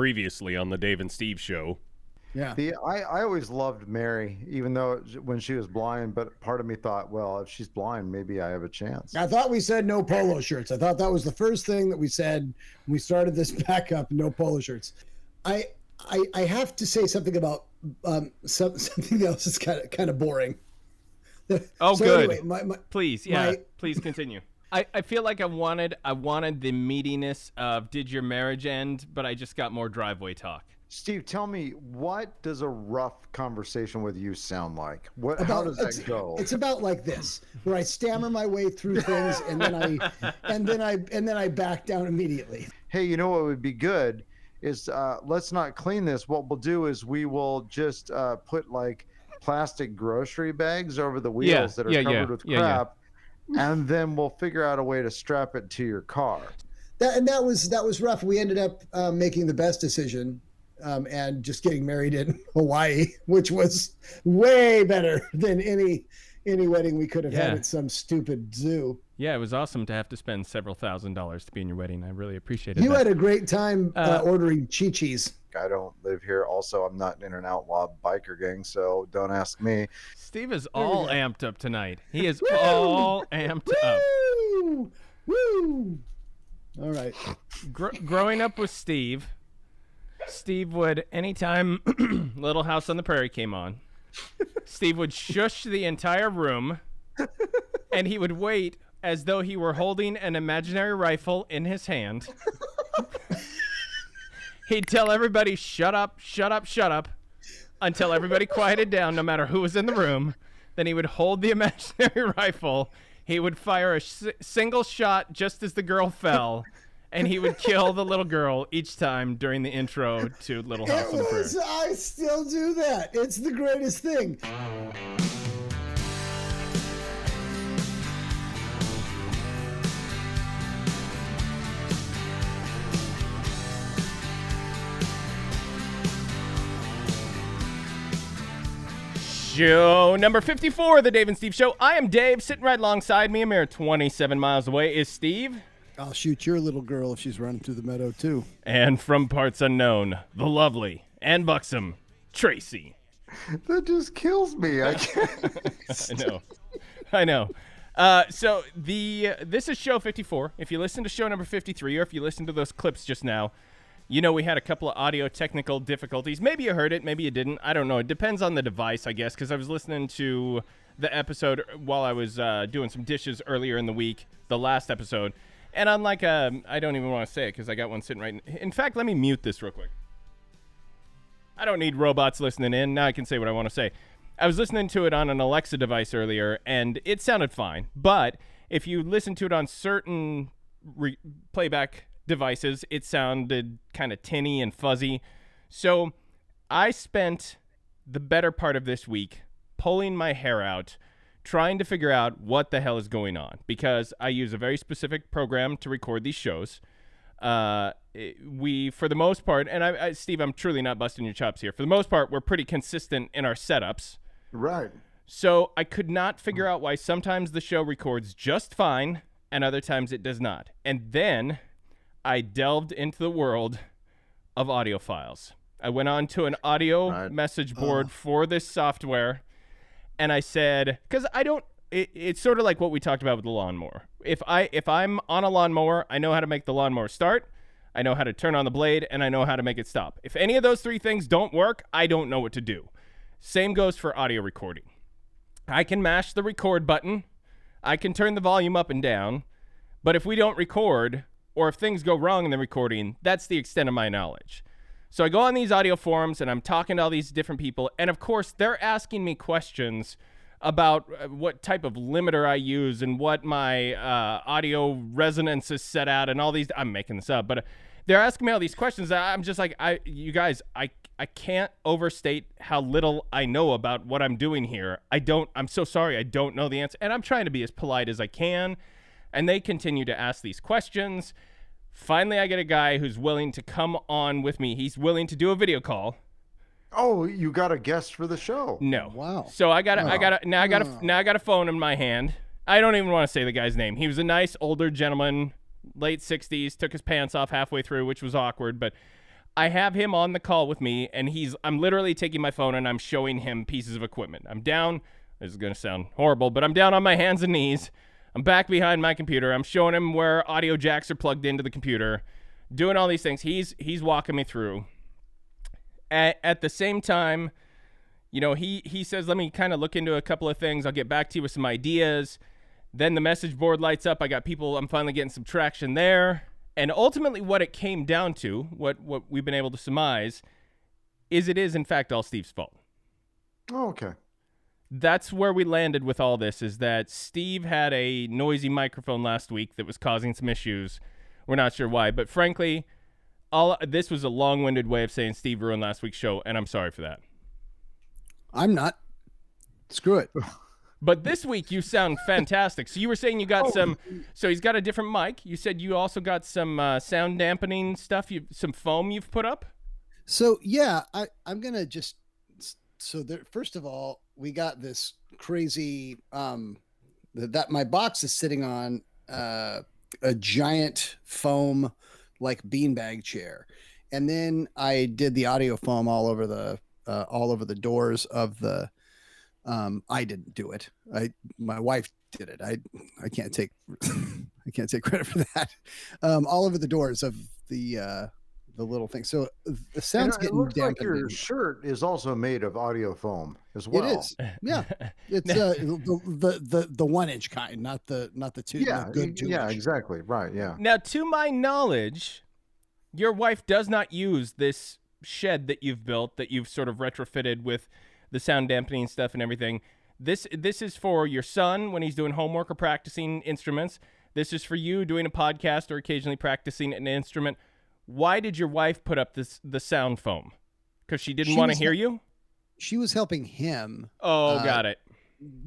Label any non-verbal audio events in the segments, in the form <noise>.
previously on the Dave and Steve show. Yeah. The I, I always loved Mary, even though when she was blind. But part of me thought, well, if she's blind, maybe I have a chance. I thought we said no polo shirts. I thought that was the first thing that we said when we started this <laughs> back up. No polo shirts. I I, I have to say something about um, some, <laughs> something else that's kind of kind of boring. <laughs> Oh, So good. anyway, my, my, Please, yeah, My- please continue. I, I feel like I wanted I wanted the meatiness of did your marriage end, but I just got more driveway talk. Steve, tell me, what does a rough conversation with you sound like? What? how about- does it's- that go? It's about like this, where I stammer my way through things, and then I, and then I, and then I back down immediately. hey, you know what would be good is uh, let's not clean this. What we'll do is we will just uh, put like plastic grocery bags over the wheels Yeah, that are yeah, covered yeah, with yeah, yeah. crap, and then we'll figure out a way to strap it to your car. That and that was that was rough. We ended up um, making the best decision, um, and just getting married in <laughs> Hawaii, which was way better <laughs> than any any wedding we could have had at some stupid zoo. Yeah, it was awesome to have to spend several thousand dollars to be in your wedding. I really appreciated it. You that. had a great time uh, Uh, ordering chi-chis. I don't live here. Also, I'm not in an outlaw biker gang, so don't ask me. Steve is all amped up tonight. He is all amped up. Woo! Woo! All right. Gr- growing up with Steve, Steve would anytime <clears throat> Little House on the Prairie came on, Steve would shush the entire room, and he would wait as though he were holding an imaginary rifle in his hand. <laughs> He'd tell everybody, "Shut up, shut up, shut up," until everybody quieted down, no matter who was in the room. Then he would hold the <laughs> imaginary rifle. He would fire a s- single shot just as the girl fell, and he would kill the little girl each time during the intro to Little House It on the Prairie. I still do that. It's the greatest thing. Show number 54 of the Dave and Steve Show. I am Dave. Sitting right alongside me, a mere 27 miles away, is Steve. I'll shoot your little girl if she's running through the meadow too. And from parts unknown, the lovely and buxom Tracy. <laughs> That just kills me. I <laughs> can't. I know. I know. Uh, so the this is show 54. If you listen to show number 53, or if you listen to those clips just now, you know we had a couple of audio technical difficulties. Maybe you heard it, maybe you didn't. I don't know. It depends on the device, I guess, because I was listening to the episode while I was uh, doing some dishes earlier in the week, the last episode, and unlike um, I don't even want to say it because I got one sitting right. In, in fact, let me mute this real quick. I don't need robots listening in. Now I can say what I want to say. I was listening to it on an Alexa device earlier, and it sounded fine. But if you listen to it on certain re- playback devices, it sounded kind of tinny and fuzzy. So I spent the better part of this week pulling my hair out, trying to figure out what the hell is going on because I use a very specific program to record these shows. Uh, we, for the most part, and I, I, Steve, I'm truly not busting your chops here. For the most part, we're pretty consistent in our setups. right. So I could not figure out why sometimes the show records just fine and other times it does not. And then I delved into the world of audio files. I went on to an audio Right. message board for this software and I said, because I don't, it, it's sort of like what we talked about with the lawnmower. If I if I'm on a lawnmower, I know how to make the lawnmower start. I know how to turn on the blade and I know how to make it stop. If any of those three things don't work, I don't know what to do. Same goes for audio recording. I can mash the record button. I can turn the volume up and down. But if we don't record, or if things go wrong in the recording, that's the extent of my knowledge. So I go on these audio forums and I'm talking to all these different people. And of course, they're asking me questions about uh, what type of limiter I use and what my uh, audio resonance is set at and all these. I'm making this up, but uh, they're asking me all these questions. I'm just like, I, you guys, I, I can't overstate how little I know about what I'm doing here. I don't. I'm so sorry. I don't know the answer, and I'm trying to be as polite as I can. And they continue to ask these questions. Finally, I get a guy who's willing to come on with me. He's willing to do a video call. Oh, you got a guest for the show. No. Wow. So I got to I got to now I got Oh. to now I got a phone in my hand. I don't even want to say the guy's name. He was a nice older gentleman, late 60s, took his pants off halfway through, which was awkward, but I have him on the call with me, and he's I'm literally taking my phone and I'm showing him pieces of equipment. I'm down. This is gonna sound horrible, but I'm down on my hands and knees. I'm back behind my computer. I'm showing him where audio jacks are plugged into the computer, doing all these things. He's he's walking me through. At, at the same time, you know, he he says, "Let me kind of look into a couple of things. I'll get back to you with some ideas." Then the message board lights up. I got people. I'm finally getting some traction there. And ultimately, what it came down to, what what we've been able to surmise, is it is in fact all Steve's fault. Oh, okay. That's where we landed with all this. Is that Steve had a noisy microphone last week that was causing some issues. We're not sure why, but frankly, all this was a long-winded way of saying Steve ruined last week's show, and I'm sorry for that. I'm not. Screw it. <laughs> But this week you sound fantastic. So you were saying you got Oh. some. So he's got a different mic. You said you also got some uh, sound dampening stuff. You some foam you've put up. So yeah, I I'm gonna just so there. First of all, we got this crazy um that, that my box is sitting on uh a giant foam like beanbag chair, and then I did the audio foam all over the uh, all over the doors of the. Um, I didn't do it. I my wife did it. I I can't take <laughs> I can't take credit for that. Um, all over the doors of the uh the little thing. So uh, the sound's And it getting looks like your in- shirt is also made of audio foam as well. It is. Yeah. <laughs> It's uh, the, the the the one inch kind, not the not the two. Yeah, not good two yeah, inch. exactly. Right, yeah. Now, to my knowledge, your wife does not use this shed that you've built that you've sort of retrofitted with the sound dampening stuff and everything. This this is for your son when he's doing homework or practicing instruments. This is for you doing a podcast or occasionally practicing an instrument. Why did your wife put up this the sound foam? Because she didn't want to hear you. She was helping him Oh, uh, got it.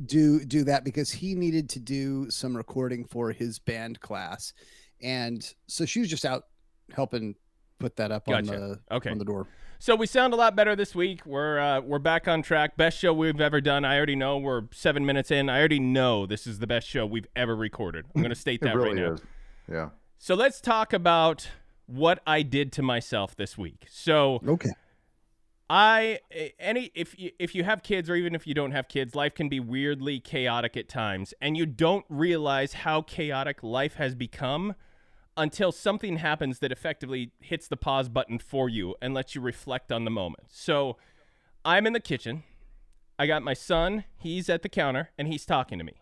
do do that because he needed to do some recording for his band class, and so she was just out helping put that up on the Okay. on the door. So we sound a lot better this week. We're uh, we're back on track. Best show we've ever done. I already know we're seven minutes in. I already know this is the best show we've ever recorded. I'm going to state It that really right now. Yeah. So let's talk about what I did to myself this week. So Okay. I any if you, if you have kids or even if you don't have kids, life can be weirdly chaotic at times, and you don't realize how chaotic life has become until something happens that effectively hits the pause button for you and lets you reflect on the moment. So I'm in the kitchen. I got my son. He's at the counter and he's talking to me.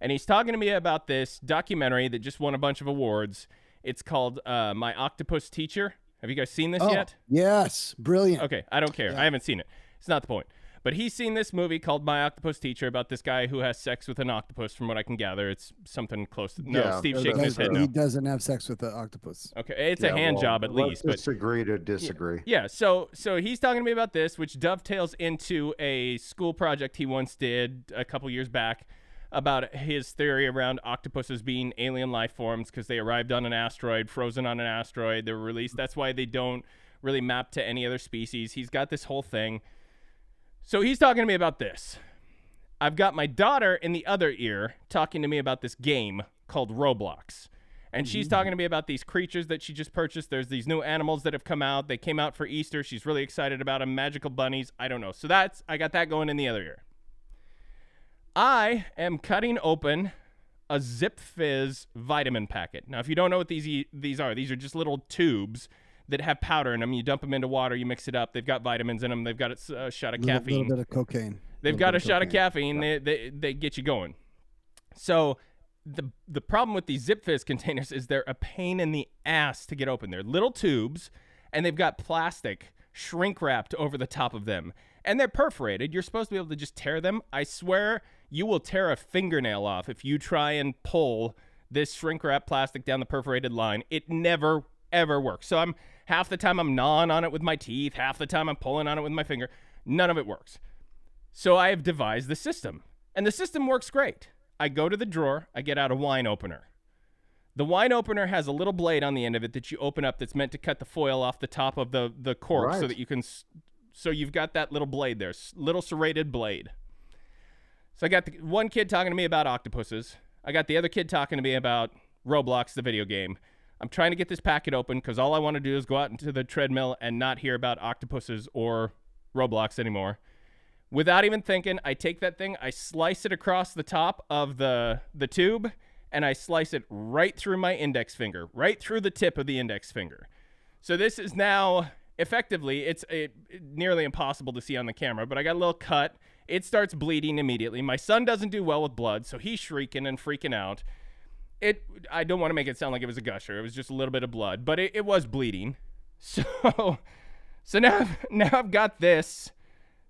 And he's talking to me about this documentary that just won a bunch of awards. It's called uh, My Octopus Teacher. Have you guys seen this Oh, yet? yes, brilliant. Okay, I don't care. I haven't seen it. It's not the point. But he's seen this movie called My Octopus Teacher about this guy who has sex with an octopus. From what I can gather, it's something close to no. Yeah, Steve shaking his Does- head he doesn't have sex with the octopus. Okay, it's Yeah, a hand well, job at let's least. But Just agree to disagree. yeah, so so he's talking to me about this, which dovetails into a school project he once did a couple years back about his theory around octopuses being alien life forms because they arrived on an asteroid, frozen on an asteroid, they were released. That's why they don't really map to any other species. He's got this whole thing. So he's talking to me about this. I've got my daughter in the other ear talking to me about this game called Roblox. And she's mm-hmm. talking to me about these creatures that she just purchased. There's these new animals that have come out. They came out for Easter. She's really excited about them. Magical bunnies. I don't know. So that's I got that going in the other ear. I am cutting open a Zipfizz vitamin packet. Now, if you don't know what these these are, these are just little tubes that have powder in them. You dump them into water, you mix it up. They've got vitamins in them. They've got a shot of Little, caffeine. A little bit of cocaine. They've got a shot of cocaine. caffeine. They, they they get you going. So the the problem with these Zipfizz containers is they're a pain in the ass to get open. They're little tubes, and they've got plastic shrink wrapped over the top of them, and they're perforated. You're supposed to be able to just tear them. I swear you will tear a fingernail off if you try and pull this shrink wrap plastic down the perforated line. It never ever works. So I'm half the time I'm gnawing on it with my teeth, half the time I'm pulling on it with my finger. None of it works. So I have devised the system, and the system works great. I go to the drawer, I get out a wine opener. The wine opener has a little blade on the end of it that you open up that's meant to cut the foil off the top of the the cork so that you can so you've got that little blade there, little serrated blade. So I got the one kid talking to me about octopuses. I got the other kid talking to me about Roblox, the video game. I'm trying to get this packet open because all I want to do is go out into the treadmill and not hear about octopuses or Roblox anymore. Without even thinking, I take that thing, I slice it across the top of the the tube, and I slice it right through my index finger, right through the tip of the index finger. So this is now effectively it's it, nearly impossible to see on the camera, but I got a little cut. It starts bleeding immediately. My son doesn't do well with blood, so he's shrieking and freaking out. It I don't want to make it sound like it was a gusher. It was just a little bit of blood, but it, it was bleeding. <laughs> So so now now I've got this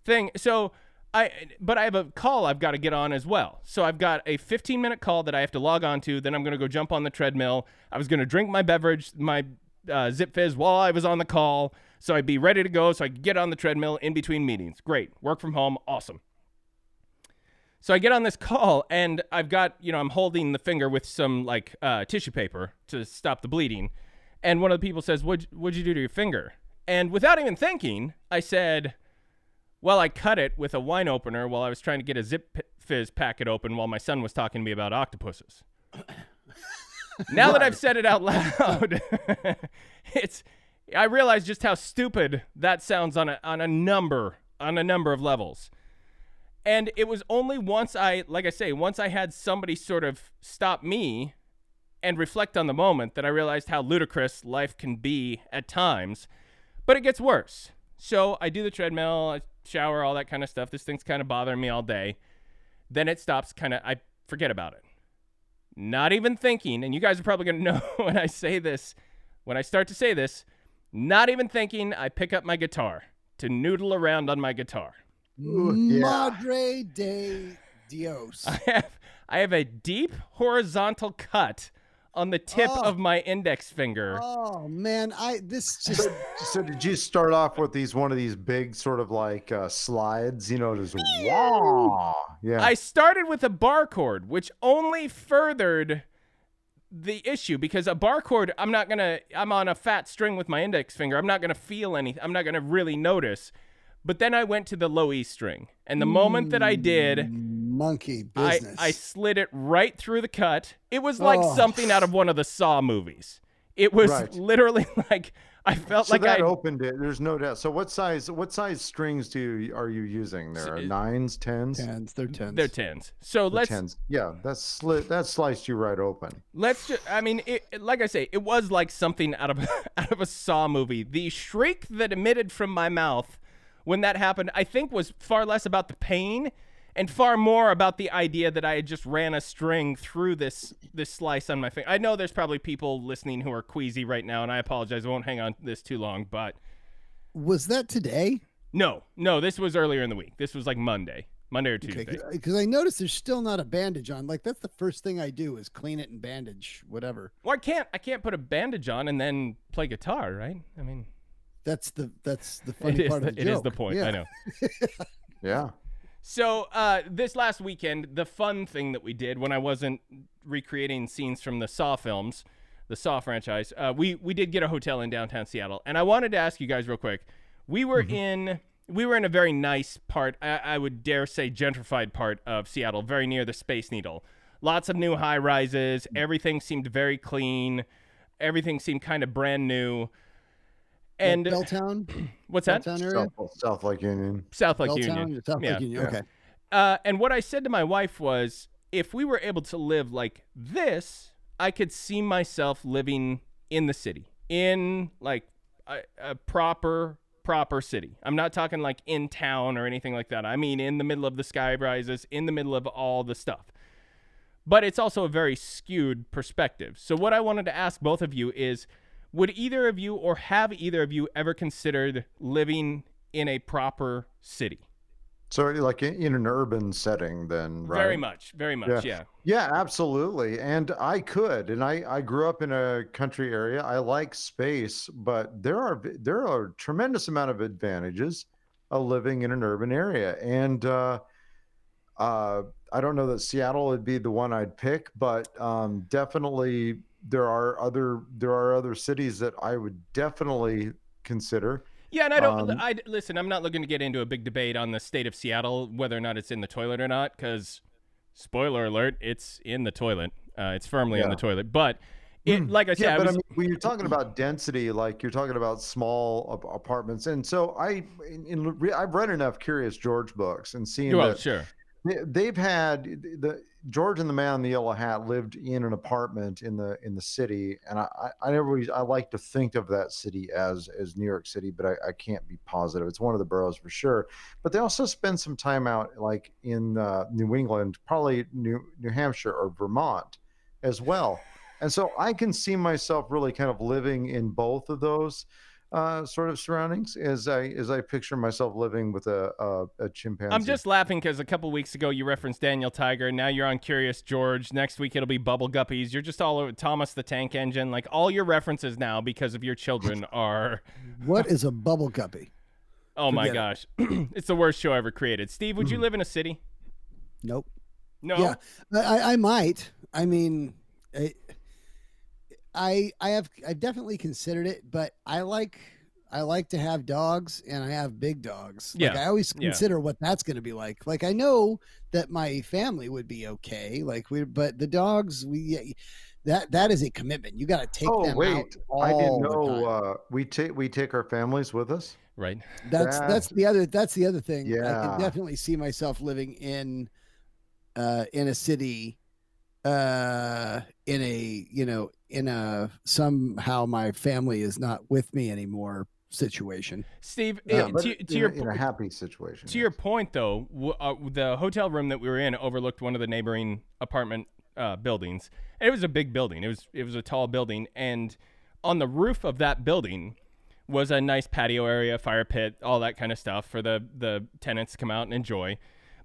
thing. So I but I have a call I've got to get on as well. So I've got a 15 minute call that I have to log on to. Then I'm going to go jump on the treadmill. I was going to drink my beverage, my uh, Zipfizz while I was on the call, so I'd be ready to go, so I could get on the treadmill in between meetings. Great, work from home, awesome. So I get on this call, and I've got you know I'm holding the finger with some like uh, tissue paper to stop the bleeding, and one of the people says, "What what'd you do to your finger?" And without even thinking, I said, "Well, I cut it with a wine opener while I was trying to get a Zip Fizz packet open while my son was talking to me about octopuses." <coughs> now that I've said it out loud, <laughs> it's I realize just how stupid that sounds on a on a number on a number of levels. And it was only once I like I say, once I had somebody sort of stop me and reflect on the moment that I realized how ludicrous life can be at times. But it gets worse. So I do the treadmill, I shower, all that kind of stuff. This thing's kind of bothering me all day. Then it stops kind of I forget about it not even thinking, and you guys are probably going <laughs> to know when I say this, when I start to say this, not even thinking, I pick up my guitar to noodle around on my guitar. Ooh, yeah. Madre de Dios. <laughs> I have I have a deep horizontal cut on the tip Oh. of my index finger. Oh man, I this just So did you start off with these one of these big sort of like uh, slides? You know, just wow. Yeah. I started with a bar chord, which only furthered the issue because a bar chord, I'm not gonna, I'm on a fat string with my index finger. I'm not gonna feel anything. I'm not gonna really notice. But then I went to the low E string, and the moment that I did, mm, monkey I, business. I slid it right through the cut. It was like Oh. something out of one of the Saw movies. It was Right. literally <laughs> like <laughs> I felt so like that I opened it. There's no doubt. So what size what size strings do you, are you using there? are Nines, tens, tens. They're tens. they're tens. So The let's tens. Yeah, that's slit. That sliced you right open. Let's just, I mean, it, it- like I say, it was like something out of <laughs> out of a Saw movie. The shriek that emitted from my mouth when that happened, I think, was far less about the pain and far more about the idea that I had just ran a string through this this slice on my finger. I know there's probably people listening who are queasy right now, and I apologize. I won't hang on this too long, but Was that today? no, no, this was earlier in the week. This was like Monday, Monday or Tuesday. Because I noticed there's still not a bandage on. Like that's the first thing I do is clean it and bandage whatever. Well, I can't, I can't put a bandage on and then play guitar, right? I mean, That's the that's the <laughs> funny part the, of the it is joke. the point. Yeah. I know. <laughs> Yeah. So uh, this last weekend, the fun thing that we did when I wasn't recreating scenes from the Saw films, the Saw franchise, uh, we we did get a hotel in downtown Seattle, and I wanted to ask you guys real quick. We were in we were in a very nice part, I, I would dare say gentrified part of Seattle, very near the Space Needle. Lots of new high rises. Everything seemed very clean. Everything seemed kind of brand new. And Belltown, <clears throat> what's that? Belltown area, South, South Lake Union. South Lake Belltown, Union. South Yeah. Lake Union. Okay. Uh, and what I said to my wife was, if we were able to live like this, I could see myself living in the city, in like a, a proper, proper city. I'm not talking like in town or anything like that. I mean, in the middle of the sky rises, in the middle of all the stuff. But it's also a very skewed perspective. So, what I wanted to ask both of you is would either of you or have either of you ever considered living in a proper city? So like in, an urban setting, then right? Very much, very much, yeah. Yeah, absolutely. And I could. And I, I grew up in a country area. I like space, but there are there are a tremendous amount of advantages of living in an urban area. And uh, uh, I don't know that Seattle would be the one I'd pick, but um, definitely there are other there are other cities that I would definitely consider. Yeah, and I don't. Um, I listen. I'm not looking to get into a big debate on the state of Seattle, whether or not it's in the toilet or not. Because, spoiler alert, it's in the toilet. Uh, it's firmly in Yeah. the toilet. But It, like I said, yeah, I was- I mean, when you're talking about density, like you're talking about small ap- apartments, and so I, in, in, I've read enough Curious George books and seen well, that sure. They- they've had the George and the Man in the Yellow Hat lived in an apartment in the in the city, and I I, never I like to think of that city as as New York City, but I, I can't be positive. It's one of the boroughs for sure. But they also spend some time out like in uh, New England, probably New New Hampshire or Vermont as well. And so I can see myself really kind of living in both of those uh, sort of surroundings as I as I picture myself living with a a, a chimpanzee. I'm just laughing because a couple weeks ago you referenced Daniel Tiger. Now you're on Curious George. Next week it'll be Bubble Guppies. You're just all over Thomas the Tank Engine. Like all your references now because of your children <laughs> are. What is a bubble guppy? <laughs> Oh my Forget gosh, <clears throat> it's the worst show ever created. Steve, would you live in a city? Nope. No. Yeah, I, I, I might. I mean, I, I, I have, I've definitely considered it, but I like, I like to have dogs, and I have big dogs. Like, Yeah, I always yeah. consider what that's going to be like. Like, I know that my family would be okay. Like, we, but the dogs, we, that, that is a commitment. You got to take oh them out. wait, I didn't know uh, we take we take our families with us. Right. That's That- that's the other that's the other thing. Yeah. I Yeah. can definitely see myself living in uh in a city uh in a you know in a somehow my family is not with me anymore situation. Steve, Yeah, uh, but to, in, your in a happy situation. To your point, though, w- uh, the hotel room that we were in overlooked one of the neighboring apartment uh, buildings, and it was a big building. It was it was a tall building, and on the roof of that building was a nice patio area, fire pit, all that kind of stuff for the the tenants to come out and enjoy.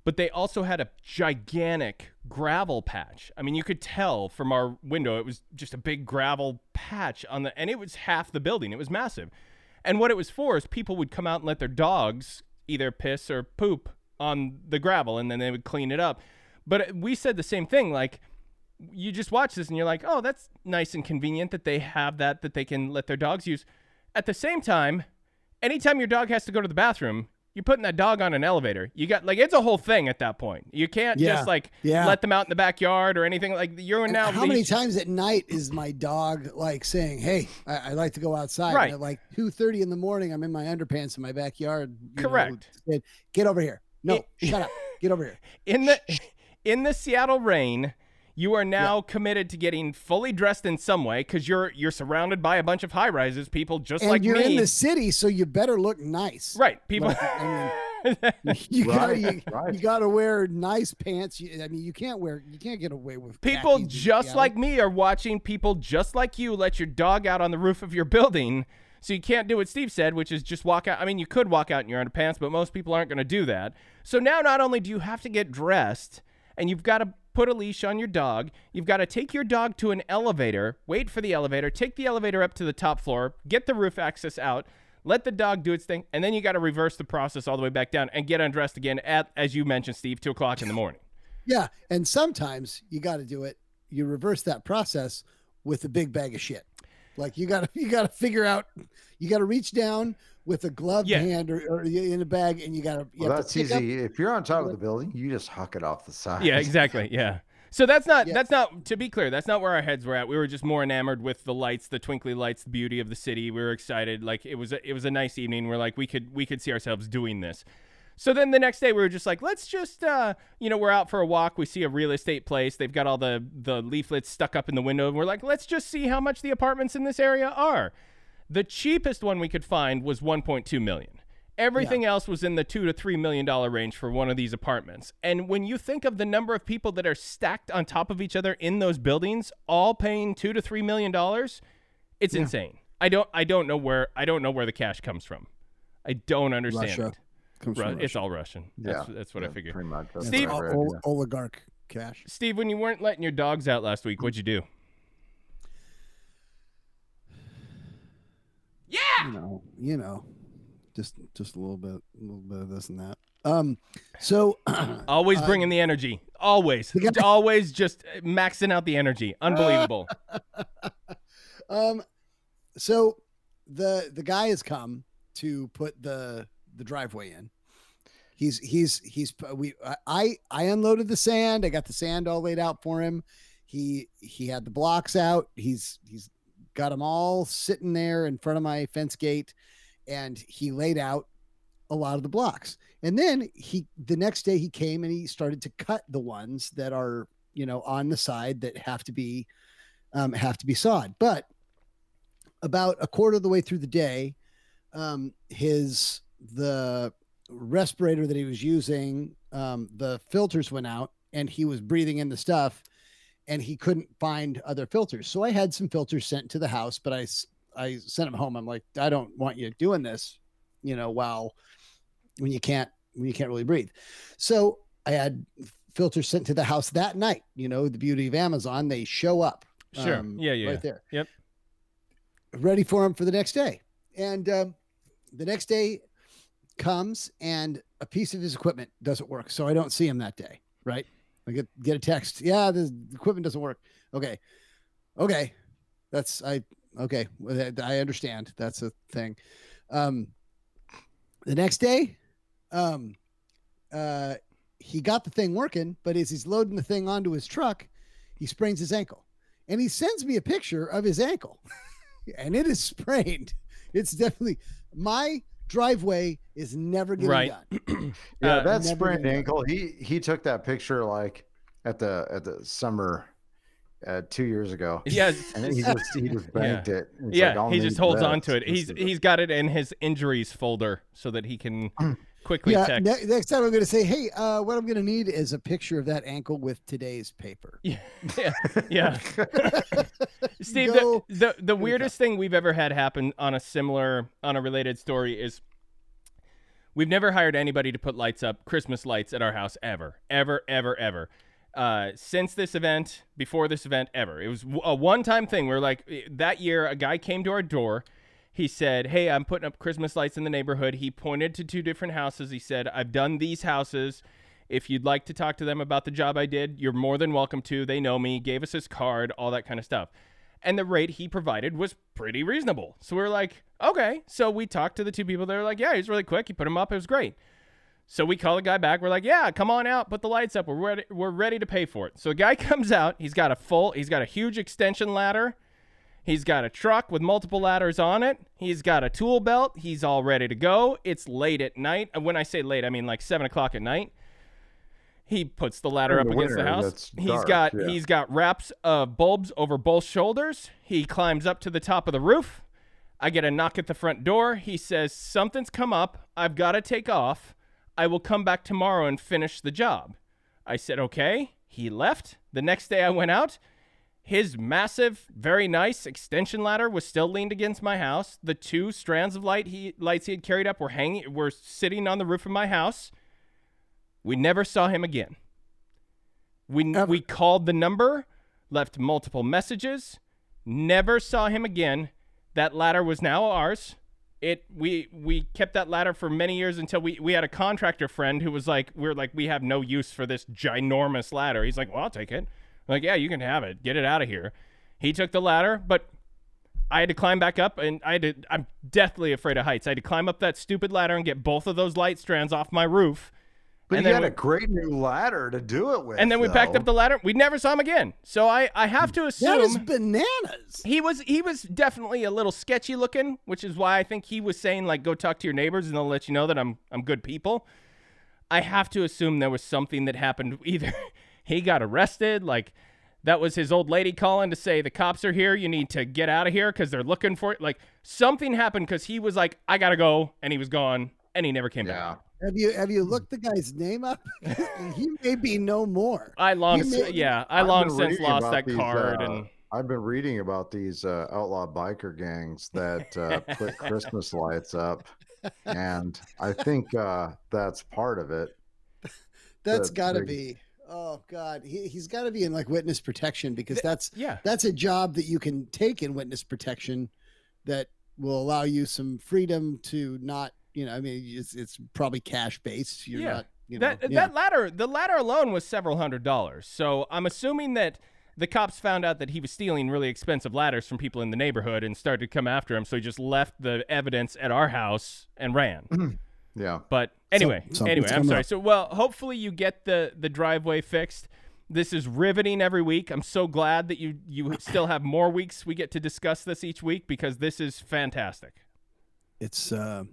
But they also had a gigantic gravel patch. I mean, you could tell from our window it was just a big gravel patch on the, and it was half the building. It was massive. And what it was for is people would come out and let their dogs either piss or poop on the gravel and then they would clean it up. But we said the same thing like you just watch this and you're like, "Oh, that's nice and convenient that they have that that they can let their dogs use." At the same time, anytime your dog has to go to the bathroom, you're putting that dog on an elevator. You got like it's a whole thing at that point. You can't Yeah, just like yeah. let them out in the backyard or anything like you're And now how many times at night is my dog like saying, "Hey, I, I like to go outside." Right. At like two thirty in the morning, I'm in my underpants in my backyard. you know, Correct. Get over here. No, It- shut up. Get over here. <laughs> in the in the Seattle rain, you are now committed to getting fully dressed in some way because you're you're surrounded by a bunch of high rises, people just and like you're me. in the city, so you better look nice. right, people. Like, I <laughs> <laughs> You gotta you, <laughs> right. you gotta wear nice pants. You, I mean, you can't wear you can't get away with people just Seattle. like me are watching people just like you let your dog out on the roof of your building. So you can't do what Steve said, which is just walk out. I mean, you could walk out in your underpants, but most people aren't going to do that. So now not only do you have to get dressed and you've got to put a leash on your dog, you've got to take your dog to an elevator, wait for the elevator, take the elevator up to the top floor, get the roof access out, let the dog do its thing, and then you got to reverse the process all the way back down and get undressed again at, as you mentioned, Steve, two o'clock in the morning. Yeah, and sometimes you got to do it. You reverse that process with a big bag of shit. Like you got to <laughs> you got to figure out. You got to reach down with a gloved Yeah. hand or, or in a bag, and you got to. Well, that's easy. If you're on top of the building, you just huck it off the side. Yeah, exactly. <laughs> Yeah. So that's not Yeah. that's not to be clear, that's not where our heads were at. We were just more enamored with the lights, the twinkly lights, the beauty of the city. We were excited. Like it was a, it was a nice evening. We're like we could we could see ourselves doing this. So then the next day we were just like, let's just uh, you know, we're out for a walk. We see a real estate place. They've got all the the leaflets stuck up in the window and we're like, let's just see how much the apartments in this area are. The cheapest one we could find was 1.2 million. Everything else was in the two to three million dollar range for one of these apartments. And when you think of the number of people that are stacked on top of each other in those buildings, all paying two to three million dollars, it's insane. I don't I don't know where I don't know where the cash comes from. I don't understand. Russia. it. comes Ru- from it's all Russian. That's, Yeah, that's what I yeah, figured. Pretty much. That's Steve- what I O- read, ol- yeah. oligarch cash. Steve, when you weren't letting your dogs out last week, what'd you do? You know, you know, just just a little bit, a little bit of this and that. Um, so <clears throat> Always Uh, bringing the energy. Always. guy- Always just maxing out the energy. <laughs> Unbelievable. um, so the the guy has come to put the the driveway in. He's he's he's we I I unloaded the sand. I got the sand all laid out for him. he he had the blocks out. He's he's got them all sitting there in front of my fence gate, and he laid out a lot of the blocks. And then he the next day he came and he started to cut the ones that are you know on the side that have to be um, have to be sawed. But about a quarter of the way through the day, um, his the respirator that he was using, um, the filters went out, and he was breathing in the stuff, and he couldn't find other filters. So I had some filters sent to the house, but I I sent him home. I'm like, I don't want you doing this, you know, while when you can't when you can't really breathe. So I had filters sent to the house that night. You know, the beauty of Amazon, they show up. Sure. um, Yeah, yeah, Right there. Yep. Ready for him for the next day. And um, the next day comes and a piece of his equipment doesn't work. So I don't see him that day. Right. I get get a text. Yeah, the equipment doesn't work. Okay. Okay. That's I okay. I understand. That's a thing. Um the next day, um uh he got the thing working, but as he's loading the thing onto his truck, he sprains his ankle. And he sends me a picture of his ankle. <laughs> and it is sprained. It's definitely my driveway is never getting Right. done. <clears throat> <clears throat> Yeah, Uh, that sprained gonna- ankle. He he took that picture like at the at the summer uh, two years ago, Yeah. and then he just he just <laughs> banked it. It's yeah, like, he just holds this. on to it. He's he's got it in his injuries folder so that he can <clears throat> quickly Yeah, text. ne- next time I'm going to say, hey, uh, what I'm going to need is a picture of that ankle with today's paper. <laughs> yeah, yeah, yeah. <laughs> Steve, Go- the, the the weirdest thing we've ever had happen on a similar on a related story is we've never hired anybody to put lights up, Christmas lights at our house ever, ever, ever, ever. Uh, since this event, before this event, ever. It was a one-time thing. Where like eh, that year, a guy came to our door. He said, "Hey, I'm putting up Christmas lights in the neighborhood." He pointed to two different houses. He said, "I've done these houses. If you'd like to talk to them about the job I did, you're more than welcome to. They know me. Gave us his card, all that kind of stuff." And the rate he provided was pretty reasonable. So we are like, okay. So we talked to the two people. They were like, yeah, he's really quick. He put him up. It was great. So we call the guy back. We're like, yeah, come on out. Put the lights up. We're ready. We're ready to pay for it. So the guy <laughs> comes out. He's got a full. He's got a huge extension ladder. He's got a truck with multiple ladders on it. He's got a tool belt. He's all ready to go. It's late at night. And When I say late, I mean like seven o'clock at night. He puts the ladder up the against the house. that's He's dark, got yeah. he's got wraps of bulbs over both shoulders. He climbs up to the top of the roof. I get a knock at the front door. He says, Something's come up. I've got to take off. I will come back tomorrow and finish the job. I said, Okay. He left. The next day I went out. His massive, very nice extension ladder was still leaned against my house. The two strands of light he lights he had carried up were hanging were sitting on the roof of my house. We never saw him again. We Ever. we called the number, left multiple messages, never saw him again. That ladder was now ours. It we we kept that ladder for many years until we we had a contractor friend who was like we are like we have no use for this ginormous ladder. He's like, "Well, I'll take it." I'm like, "Yeah, you can have it. Get it out of here." He took the ladder, but I had to climb back up and I had to I'm deathly afraid of heights. I had to climb up that stupid ladder and get both of those light strands off my roof. But and you had we- a great new ladder to do it with. And then we packed up the ladder. We never saw him again. So I, I have to assume That is bananas. he was he was definitely a little sketchy looking, which is why I think he was saying like go talk to your neighbors and they'll let you know that I'm I'm good people. I have to assume there was something that happened <laughs> either he got arrested like that was his old lady calling to say the cops are here you need to get out of here cuz they're looking for it like something happened cuz he was like I got to go and he was gone and he never came Yeah. back. Have you have you looked the guy's name up? <laughs> he may be no more. I long He may- yeah, I I've long since lost that these, card uh, and I've been reading about these uh, outlaw biker gangs that uh, put <laughs> Christmas lights up, and I <laughs> think uh, that's part of it. That's the got to big- be. Oh God, he he's got to be in like witness protection because that's yeah. that's a job that you can take in witness protection that will allow you some freedom to not, you know, I mean, it's it's probably cash based. You're Yeah. not, you know, that yeah. that ladder the ladder alone was several hundred dollars so i'm assuming that the cops found out that he was stealing really expensive ladders from people in the neighborhood and started to come after him so he just left the evidence at our house and ran <clears throat> Yeah. but anyway so anyway i'm sorry up. so well hopefully you get the the driveway fixed This is riveting every week. I'm so glad that you you still have more weeks we get to discuss this each week because this is fantastic. It's uh,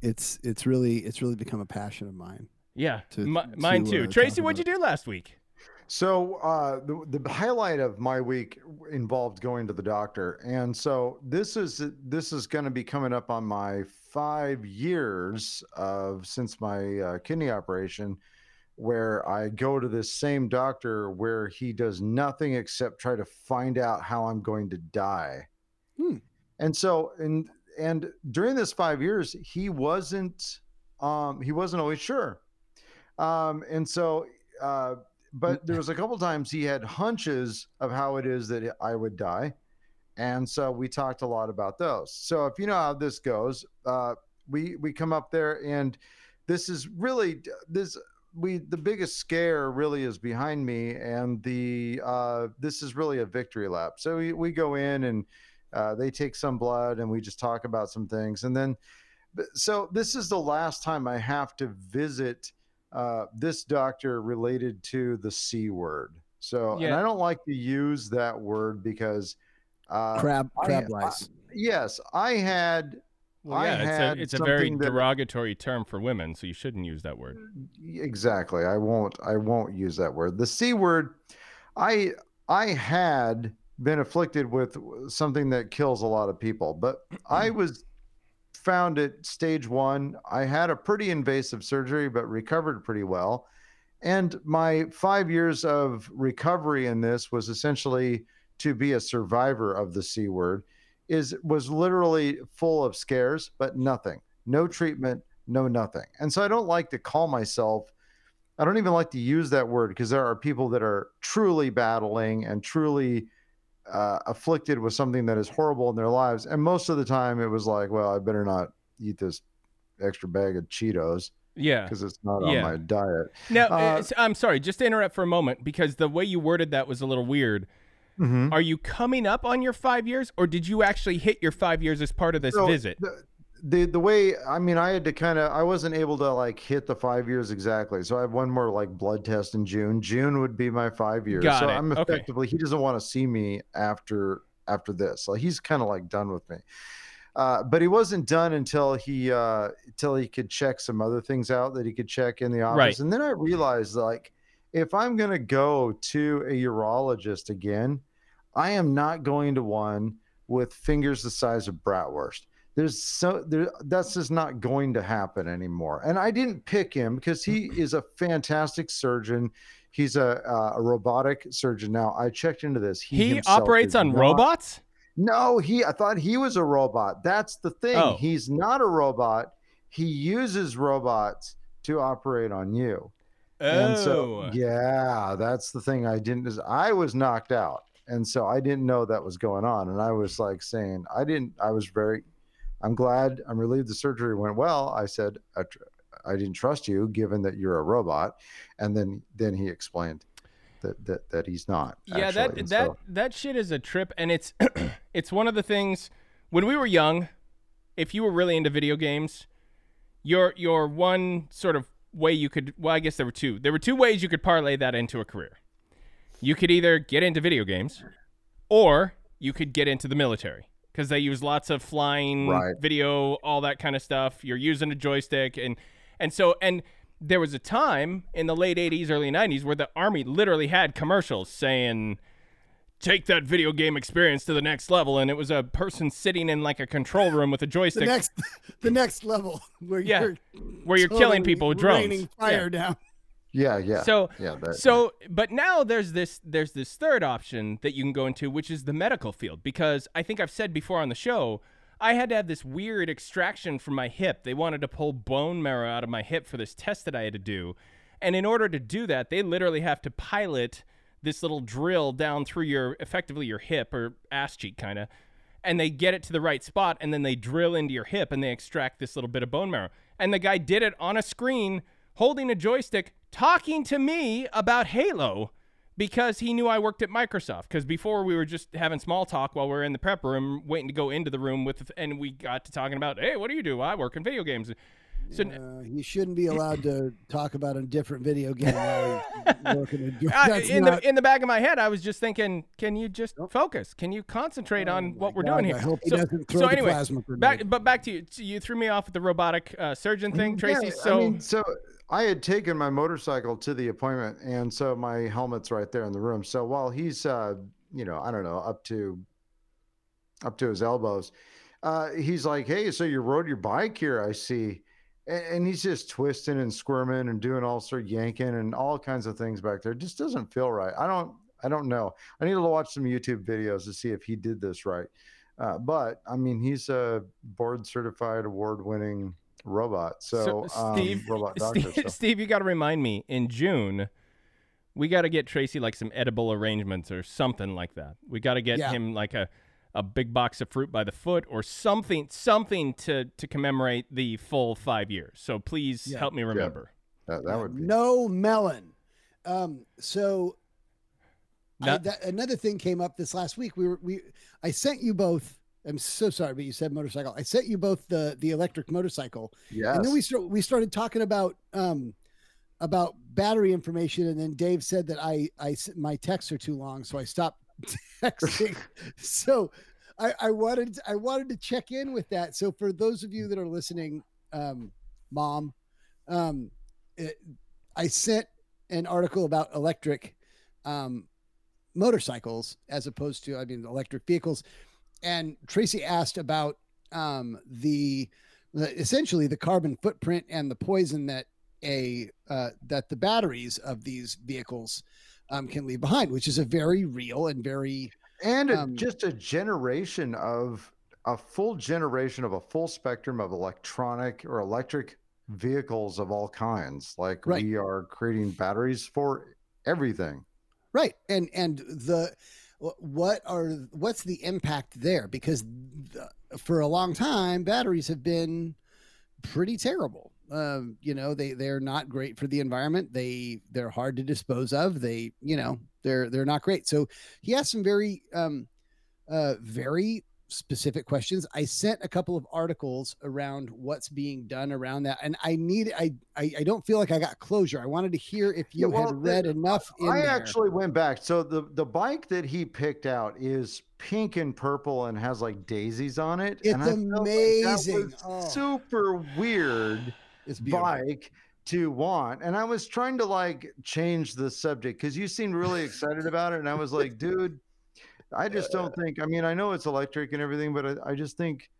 it's it's really it's really become a passion of mine. Yeah, To- mi- mine to, too. uh, Tracy, what'd you do last week? So uh, the the highlight of my week involved going to the doctor, and so this is this is going to be coming up on my five years of since my uh, kidney operation, where I go to this same doctor where he does nothing except try to find out how I'm going to die, Hmm. and so and and during this five years he wasn't um, he wasn't always sure, um, and so. Uh, but there was a couple times he had hunches of how it is that I would die, and so we talked a lot about those. So if you know how this goes, uh, we we come up there, and this is really this we the biggest scare really is behind me, and the uh, this is really a victory lap. So we we go in and uh, they take some blood, and we just talk about some things, and then so this is the last time I have to visit uh, this doctor related to the C word. So, and I don't like to use that word because, uh, crab crab I- lice. yes, I had, Well, I yeah, had it's a it's a very that- derogatory term for women, so you shouldn't use that word. exactly. I won't, I won't use that word. The C word, I, I had been afflicted with something that kills a lot of people, but I was found at stage one. I had a pretty invasive surgery, but recovered pretty well. And my five years of recovery in this was essentially to be a survivor of the C word, is was literally full of scares, but nothing, no treatment, no nothing. And so I don't like to call myself, I don't even like to use that word because there are people that are truly battling and truly uh, afflicted with something that is horrible in their lives. And most of the time it was like, well, I better not eat this extra bag of Cheetos Yeah. because it's not Yeah. on my diet. Now, Uh, uh, I'm sorry, just to interrupt for a moment because the way you worded that was a little weird. Mhm. Are you coming up on your five years, or did you actually hit your five years as part of this So visit? The, the the way I mean, I had to kind of I wasn't able to like hit the five years exactly. So I have one more like blood test in June. June would be my five years. Got so it. I'm Okay. effectively he doesn't want to see me after after this. So he's kind of like done with me. Uh, but he wasn't done until he uh, until he could check some other things out that he could check in the office. Right. And then I realized like if I'm gonna go to a urologist again, I am not going to one with fingers the size of bratwurst. There's so there that's just not going to happen anymore. And I didn't pick him because he is a fantastic surgeon. He's a uh, a robotic surgeon. Now I checked into this. He himself operates on not- robots. No, he I thought he was a robot. That's the thing. Oh. He's not a robot. He uses robots to operate on you. oh. And so, Oh. yeah, that's the thing. I didn't. Is I was knocked out, and so I didn't know that was going on. And I was like saying, I didn't. I was very. I'm glad. I'm relieved the surgery went well. I said, I, tr- I didn't trust you, given that you're a robot. And then then he explained that that that he's not. yeah, actually. that And that so- that shit is a trip, and it's <clears throat> it's one of the things when we were young. If you were really into video games, your your one sort of way you could well, I guess there were two. There were two ways you could parlay that into a career. You could either get into video games, or you could get into the military because they use lots of flying Right. video, all that kind of stuff. You're using a joystick, and and so and there was a time in the late 80s, early 90s where the army literally had commercials saying, take that video game experience to the next level. And it was a person sitting in like a control room with a <laughs> The joystick next <laughs> the next level where Yeah, you're where you're killing people with drones. raining fire down. Yeah, yeah. So, yeah, that, so, but now there's this there's this third option that you can go into, which is the medical field, because I think I've said before on the show, I had to have this weird extraction from my hip. They wanted to pull bone marrow out of my hip for this test that I had to do, and in order to do that, they literally have to pilot this little drill down through your effectively your hip or ass cheek kind of and they get it to the right spot and then they drill into your hip and they extract this little bit of bone marrow. And the guy did it on a screen holding a joystick talking to me about Halo because he knew I worked at Microsoft cuz before we were just having small talk while we were in the prep room waiting to go into the room with and we got to talking about, "Hey, what do you do? I work in video games." So Uh, he shouldn't be allowed to talk about a different video game while <laughs> working. And doing, in <laughs> not, the in the back of my head, I was just thinking, can you just Nope. focus? Can you concentrate Oh on my what we're God, doing here? I hope he so, doesn't throw so the anyway, plasma back, but back to you. So You threw me off with the robotic uh, surgeon thing, Tracy. Yeah, so I mean, so I had taken my motorcycle to the appointment, and so my helmet's right there in the room. So while he's, uh, you know, I don't know, up to up to his elbows, uh, he's like, "Hey, so you rode your bike here? I see." And, and he's just twisting and squirming and doing all sort of yanking and all kinds of things back there. It just doesn't feel right. I don't. I don't know. I need to watch some YouTube videos to see if he did this right. Uh, but I mean, he's a board certified, award winning robot. So, So, um, Steve- robot <laughs> doctor. Steve, so. Steve, you got to remind me in June. We got to get Tracy like some edible arrangements or something like that. We got to get Yeah. him like a, a big box of fruit by the foot or something, something to to commemorate the full five years. So please Yeah. help me remember. That, that would be. no melon. Um, so I, that, another thing came up this last week. We were we I sent you both. I'm so sorry, but you said motorcycle. I sent you both the the electric motorcycle, Yes. and then we start we started talking about um about battery information, and then Dave said that I I my texts are too long, so I stopped <laughs> texting. <laughs> so I I wanted I wanted to check in with that. So for those of you that are listening, um, mom, um, it, I sent an article about electric um, motorcycles as opposed to, I mean, electric vehicles. And Tracy asked about um, the, the essentially the carbon footprint and the poison that a uh, that the batteries of these vehicles um, can leave behind, which is a very real and very and a- um, just a generation of a full generation of a full spectrum of electronic or electric vehicles of all kinds. Like Right. we are creating batteries for everything. right and and the what are what's the impact there? Because for a long time batteries have been pretty terrible. Um you know they they're not great for the environment. They they're hard to dispose of. They you know they're they're not great. So he has some very um uh very specific questions i sent a couple of articles around what's being done around that and i need i i, I don't feel like i got closure i wanted to hear if Yeah, you well, had read the- enough in I there. actually went back. So the the bike that he picked out is pink and purple and has like daisies on it. It's and I felt like that amazing. was Oh. super weird. <sighs> it's beautiful. bike to want and i was trying to like change the subject because you seemed really excited about it and i was like dude i just don't think i mean i know it's electric and everything but i, I just think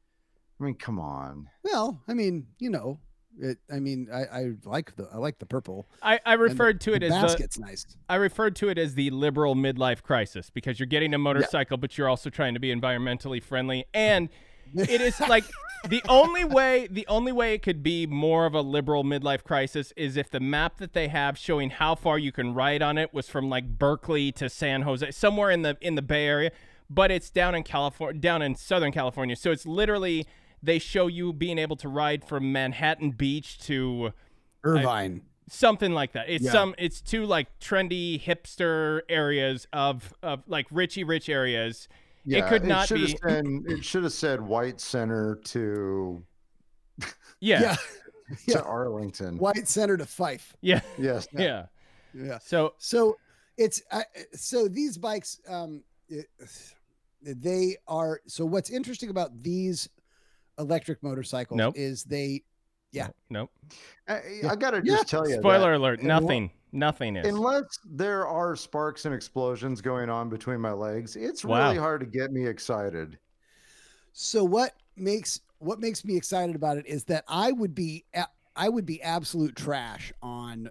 i mean come on Well, I mean, you know, it. I mean, I, I like the I like the purple. I, I referred to The it as the basket's nice. I referred to it as the liberal midlife crisis because you're getting a motorcycle, but you're also trying to be environmentally friendly. And it is like the only way the only way it could be more of a liberal midlife crisis is if the map that they have showing how far you can ride on it was from like Berkeley to San Jose, somewhere in the in the Bay Area, but it's down in California, down in Southern California. So it's literally they show you being able to ride from Manhattan Beach to uh, Irvine. something like that. It's Yeah. some it's two like trendy hipster areas of of like richy rich areas. Yeah could not should be- have said, it should have said white center to Yeah. yeah. <laughs> Yeah. arlington White center to Fife. Yeah. yes <laughs> Yeah. Yeah. So So it's I so these bikes um it, they are so what's interesting about these electric motorcycles Nope. is they Yeah. Nope. i, I gotta Yeah. just tell you that Spoiler alert, nothing. Nothing is. Unless there are sparks and explosions going on between my legs, it's Wow. really hard to get me excited. So what makes what makes me excited about it is that I would be I would be absolute trash on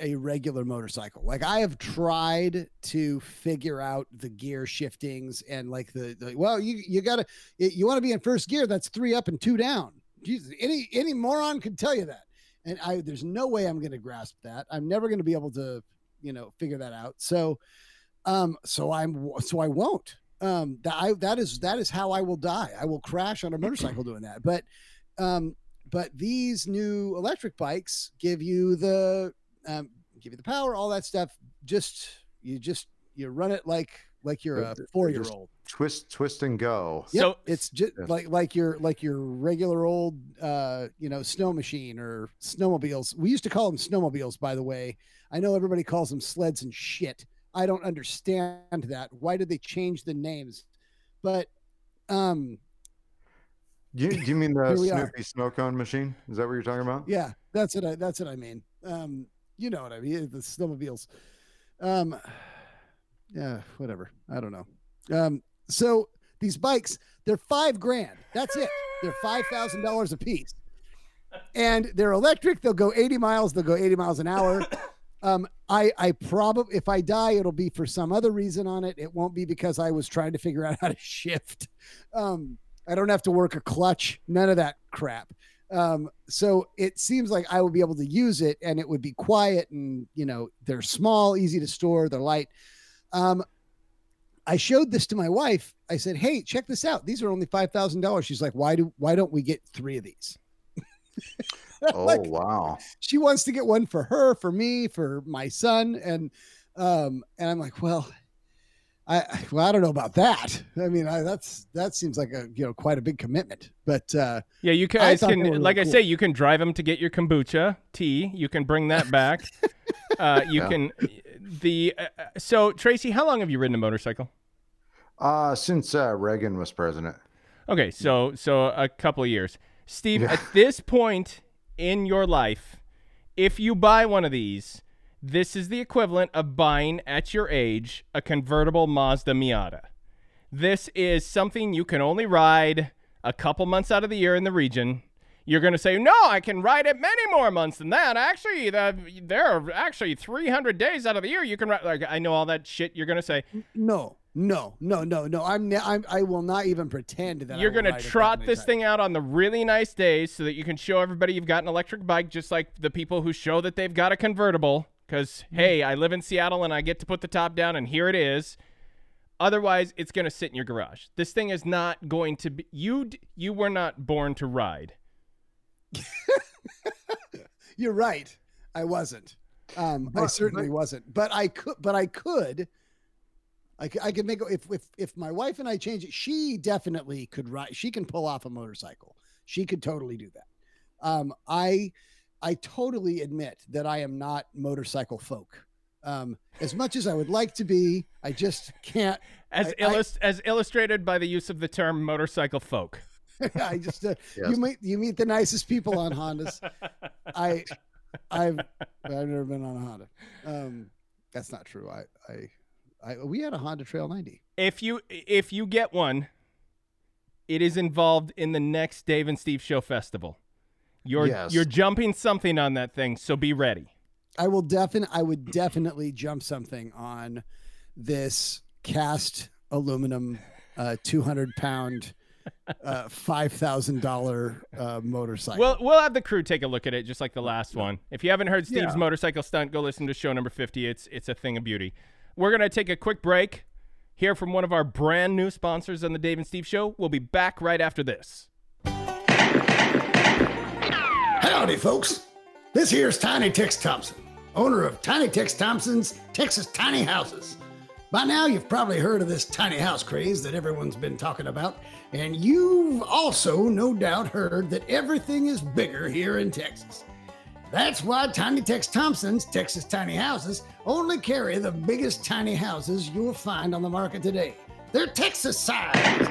a regular motorcycle. Like I have tried to figure out the gear shiftings and like the, the well you you got to you want to be in first gear that's 3 up and 2 down. Jesus, any any moron could tell you that. And I there's no way I'm going to grasp that. I'm never going to be able to, you know, figure that out. So um so I'm so I won't um that I that is that is how I will die. I will crash on a motorcycle doing that. But um but these new electric bikes give you the um give you the power, all that stuff. Just you just you run it like like you're a four year old. Twist, twist and go. Yep, So- it's just Yeah. like like your like your regular old uh you know snow machine or snowmobiles. We used to call them snowmobiles, by the way. I know everybody calls them sleds and shit. I don't understand that. Why did they change the names? But um You, do you mean <laughs> the Here we are. Snoopy snow cone machine? Is that what you're talking about? yeah, that's what I that's what I mean. Um you know what I mean, the snowmobiles. Um <sighs> yeah, whatever. I don't know. Um so these bikes, they're 5 grand. That's it. They're $5,000 a piece. And they're electric, they'll go 80 miles, they'll go 80 miles an hour. <coughs> Um I I probably if I die it'll be for some other reason on it. It won't be because I was trying to figure out how to shift. Um I don't have to work a clutch, none of that crap. Um, so it seems like I will be able to use it and it would be quiet and you know they're small, easy to store, they're light. Um, I showed this to my wife. I said, "Hey, check this out. These are only five thousand dollars." She's like, "Why do why don't we get three of these?" <laughs> Oh Like, wow. she wants to get one for her, for me, for my son, and um, and I'm like, well, I <laughs> well, I don't know about that. I mean, I, that's that seems like a you know quite a big commitment, but uh, Yeah, you I guys thought they can, really like I say, you can drive them to get your kombucha tea. You can bring that back. <laughs> uh, you Yeah. can the uh, uh, so Tracy, how long have you ridden a motorcycle? Uh, since uh, Reagan was president. Okay, so so a couple of years. Steve, Yeah. <laughs> at this point in your life, if you buy one of these, this is the equivalent of buying at your age a convertible Mazda Miata. This is something you can only ride a couple months out of the year in the region. You're going to say, "No, I can ride it many more months than that." Actually, the, there are actually 300 days out of the year you can ride. Like I know all that shit you're going to say. no, no, no, no, no. I'm, I'm I will not even pretend that You're will gonna ride it that trot this times. thing out on the really nice days so that you can show everybody you've got an electric bike, just like the people who show that they've got a convertible. Because Mm-hmm. hey, I live in Seattle and I get to put the top down, and here it is. Otherwise, it's gonna sit in your garage. This thing is not going to be. You you were not born to ride. <laughs> You're right. I wasn't. Um, I certainly but- wasn't. But I could. But I could. I could, I could make if if if my wife and I change it, she definitely could ride. She can pull off a motorcycle. She could totally do that. Um, I I totally admit that I am not motorcycle folk. Um, as much as I would like to be, I just can't. As I- I- as illustrated by the use of the term motorcycle folk. <laughs> I just uh, <laughs> Yes. you meet you meet the nicest people on Hondas. <laughs> I I've I've never been on a Honda. Um, that's not true. I I, I we had a Honda Trail 90. If you if you get one, it is involved in the next Dave and Steve Show festival. You're Yes. you're jumping something on that thing, so be ready. I will definitely I would definitely jump something on this cast aluminum uh 200 pound uh five thousand dollar uh motorcycle. We'll we'll have the crew take a look at it, just like the last one. If you haven't heard Steve's Yeah. motorcycle stunt, go listen to show number fifty. It's it's a thing of beauty. We're gonna take a quick break. Hear from one of our brand new sponsors on the Dave and Steve Show. We'll be back right after this. Howdy, folks. This here's Tiny Tex Thompson, owner of Tiny Tex Thompson's Texas Tiny Houses. By now, you've probably heard of this tiny house craze that everyone's been talking about, and you've also no doubt heard that everything is bigger here in Texas. That's why Tiny Tex Thompson's Texas Tiny Houses only carry the biggest tiny houses you'll find on the market today. They're Texas sized.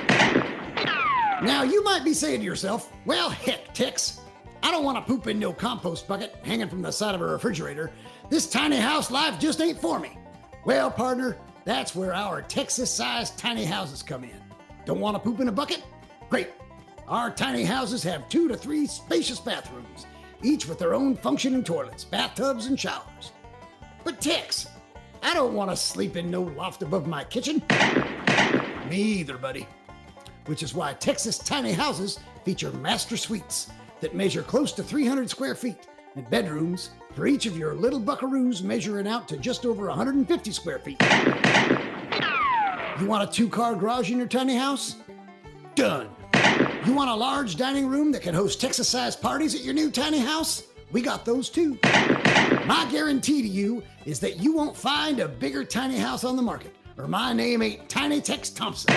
Now, you might be saying to yourself, well, heck, Tex, I don't want to poop in no compost bucket hanging from the side of a refrigerator. This tiny house life just ain't for me. Well, partner, that's where our Texas sized tiny houses come in. Don't want to poop in a bucket? Great. Our tiny houses have two to three spacious bathrooms, each with their own functioning toilets, bathtubs, and showers. But Tex, I don't want to sleep in no loft above my kitchen. Me either, buddy which is why Texas tiny houses feature master suites that measure close to 300 square feet and bedrooms for each of your little buckaroos measuring out to just over 150 square feet. You want a two car garage in your tiny house? Done. You want a large dining room that can host Texas sized parties at your new tiny house? We got those too. My guarantee to you is that you won't find a bigger tiny house on the market or my name ain't Tiny Tex Thompson.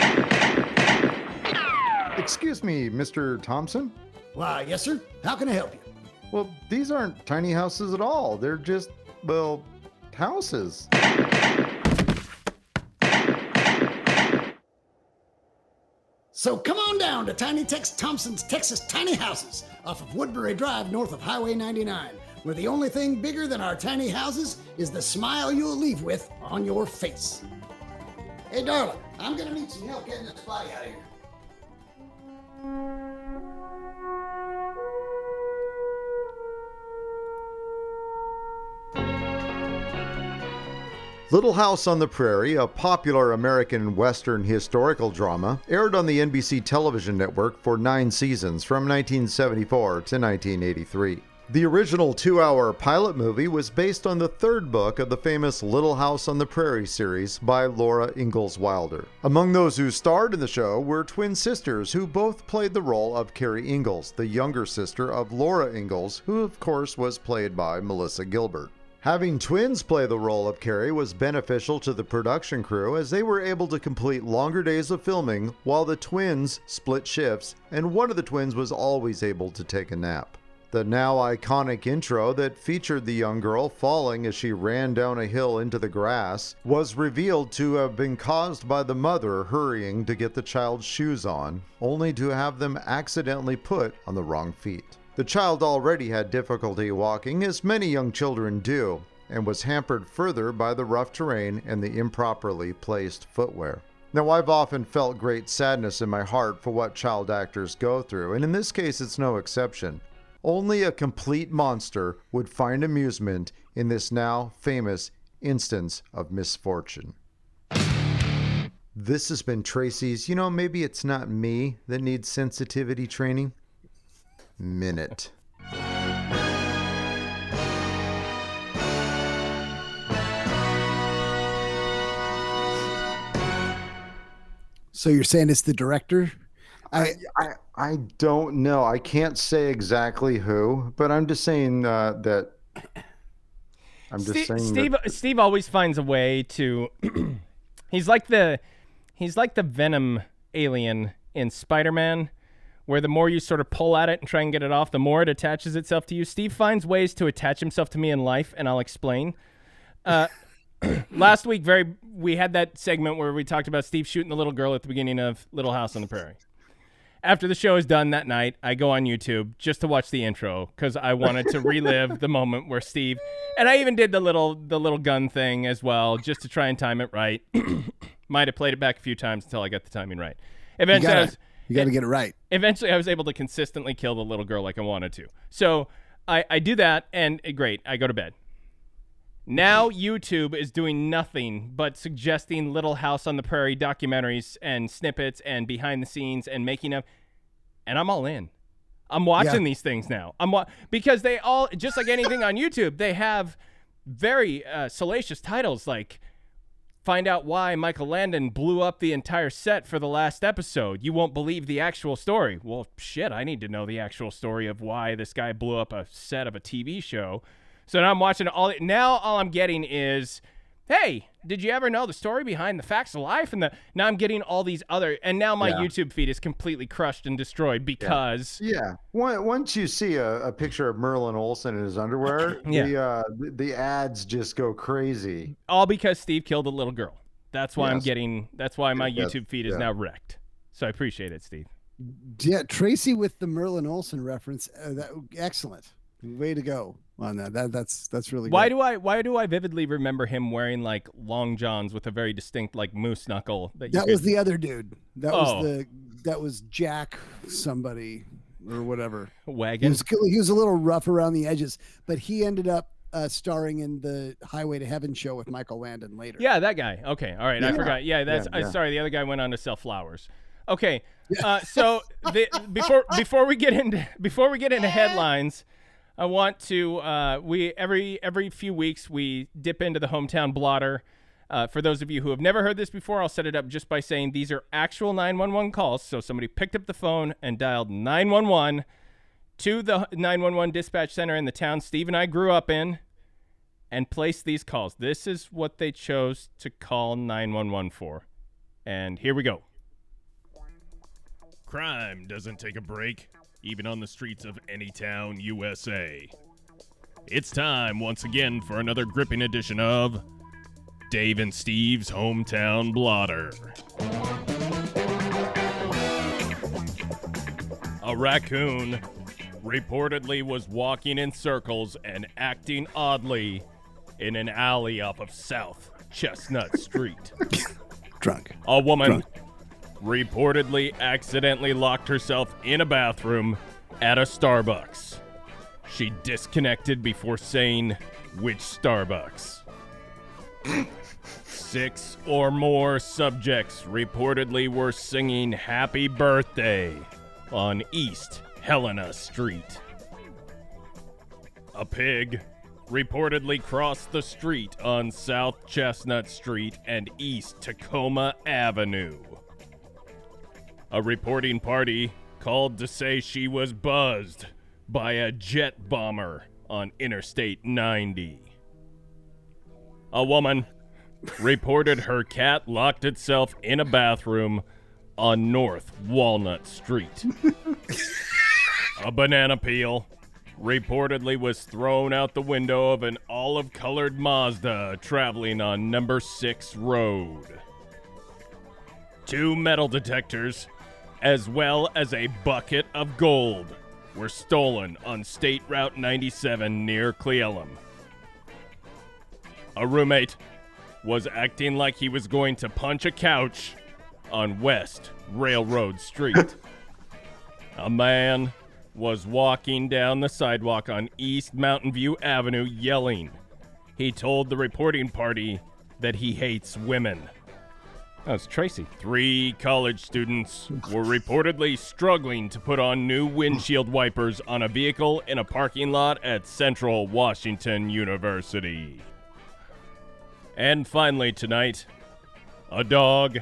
Excuse me, Mr. Thompson? Why, yes, sir. How can I help you? Well, these aren't tiny houses at all. They're just, well, houses. So come on down to Tiny Tex Thompson's Texas Tiny Houses off of Woodbury Drive north of Highway 99, where the only thing bigger than our tiny houses is the smile you'll leave with on your face. Hey, darling, I'm gonna need some help getting this body out of here. Little House on the Prairie, a popular American Western historical drama, aired on the NBC television network for nine seasons from 1974 to 1983. The original two hour pilot movie was based on the third book of the famous Little House on the Prairie series by Laura Ingalls Wilder. Among those who starred in the show were twin sisters who both played the role of Carrie Ingalls, the younger sister of Laura Ingalls, who of course was played by Melissa Gilbert. Having twins play the role of Carrie was beneficial to the production crew as they were able to complete longer days of filming while the twins split shifts and one of the twins was always able to take a nap. The now iconic intro that featured the young girl falling as she ran down a hill into the grass was revealed to have been caused by the mother hurrying to get the child's shoes on, only to have them accidentally put on the wrong feet. The child already had difficulty walking, as many young children do, and was hampered further by the rough terrain and the improperly placed footwear. Now, I've often felt great sadness in my heart for what child actors go through, and in this case, it's no exception. Only a complete monster would find amusement in this now famous instance of misfortune. This has been Tracy's, you know, maybe it's not me that needs sensitivity training. Minute. So you're saying it's the director? I, I I don't know. I can't say exactly who, but I'm just saying uh, that. <clears throat> I'm just Steve, saying Steve, that Steve always finds a way to. <clears throat> he's like the, he's like the Venom alien in Spider-Man, where the more you sort of pull at it and try and get it off, the more it attaches itself to you. Steve finds ways to attach himself to me in life, and I'll explain. Uh, <coughs> last week, very we had that segment where we talked about Steve shooting the little girl at the beginning of Little House on the Prairie. After the show is done that night, I go on YouTube just to watch the intro because I wanted to relive the moment where Steve and I even did the little the little gun thing as well, just to try and time it right. <coughs> Might have played it back a few times until I got the timing right. Eventually, I gotta, was, you gotta get it right. eventually I was able to consistently kill the little girl like I wanted to. So I, I do that and uh, great, I go to bed. Now YouTube is doing nothing but suggesting Little House on the Prairie documentaries and snippets and behind the scenes and making of and I'm all in. I'm watching these things now. I'm wa- because they all just like anything on YouTube, they have very uh, salacious titles like find out why Michael Landon blew up the entire set for the last episode. You won't believe the actual story. Well, shit, I need to know the actual story of why this guy blew up a set of a TV show. So now I'm watching all now all I'm getting is hey, did you ever know the story behind the facts of life and the now I'm getting all these other and now my Yeah. YouTube feed is completely crushed and destroyed because Yeah. Once once you see a, a picture of Merlin Olsen in his underwear, <clears throat> Yeah. the uh, the, the ads just go crazy. all because Steve killed a little girl. That's why I'm getting that's why my Yes, YouTube feed is yeah. now wrecked. So I appreciate it, Steve. Yeah, Tracy with the Merlin Olsen reference. Uh, that excellent. Way to go on that. That that's that's really Why good. do I why do I vividly remember him wearing like long johns with a very distinct like moose knuckle that you that could, was the other dude. That Oh. was the that was Jack somebody or whatever. He wagon? was he was a little rough around the edges, but he ended up uh, starring in the Highway to Heaven show with Michael Landon later. Yeah, that guy. Okay, all right, I forgot. Yeah, that's. Yeah, I sorry, the other guy went on to sell flowers. Okay, uh, so <laughs> the, before before we get into before we get into headlines, I want to uh, we every every few weeks we dip into the hometown blotter. Uh, for those of you who have never heard this before, I'll set it up just by saying these are actual 911 calls. So somebody picked up the phone and dialed 911 to the 911 dispatch center in the town Steve and I grew up in. and placed these calls. This is what they chose to call 911 for. And here we go. Crime doesn't take a break, even on the streets of any town, USA. It's time once again for another gripping edition of Dave and Steve's Hometown Blotter. A raccoon reportedly was walking in circles and acting oddly in an alley off of South Chestnut Street. <laughs> Drunk. A woman Drunk. Reportedly accidentally locked herself in a bathroom at a Starbucks. She disconnected before saying which Starbucks. Six or more subjects reportedly were singing Happy Birthday on East Helena Street. A pig reportedly crossed the street on South Chestnut Street and East Tacoma Avenue. A reporting party called to say she was buzzed by a jet bomber on Interstate 90. A woman reported her cat locked itself in a bathroom on North Walnut Street. <laughs> a banana peel reportedly was thrown out the window of an olive colored Mazda traveling on number 6 road. Two metal detectors, as well as a bucket of gold, were stolen on State Route 97 near Cle Elum. A roommate was acting like he was going to punch a couch on West Railroad Street. a man was walking down the sidewalk on East Mountain View Avenue yelling. He told the reporting party that he hates women. That was Tracy. Three college students were reportedly struggling to put on new windshield wipers on a vehicle in a parking lot at Central Washington University. And finally, tonight, a dog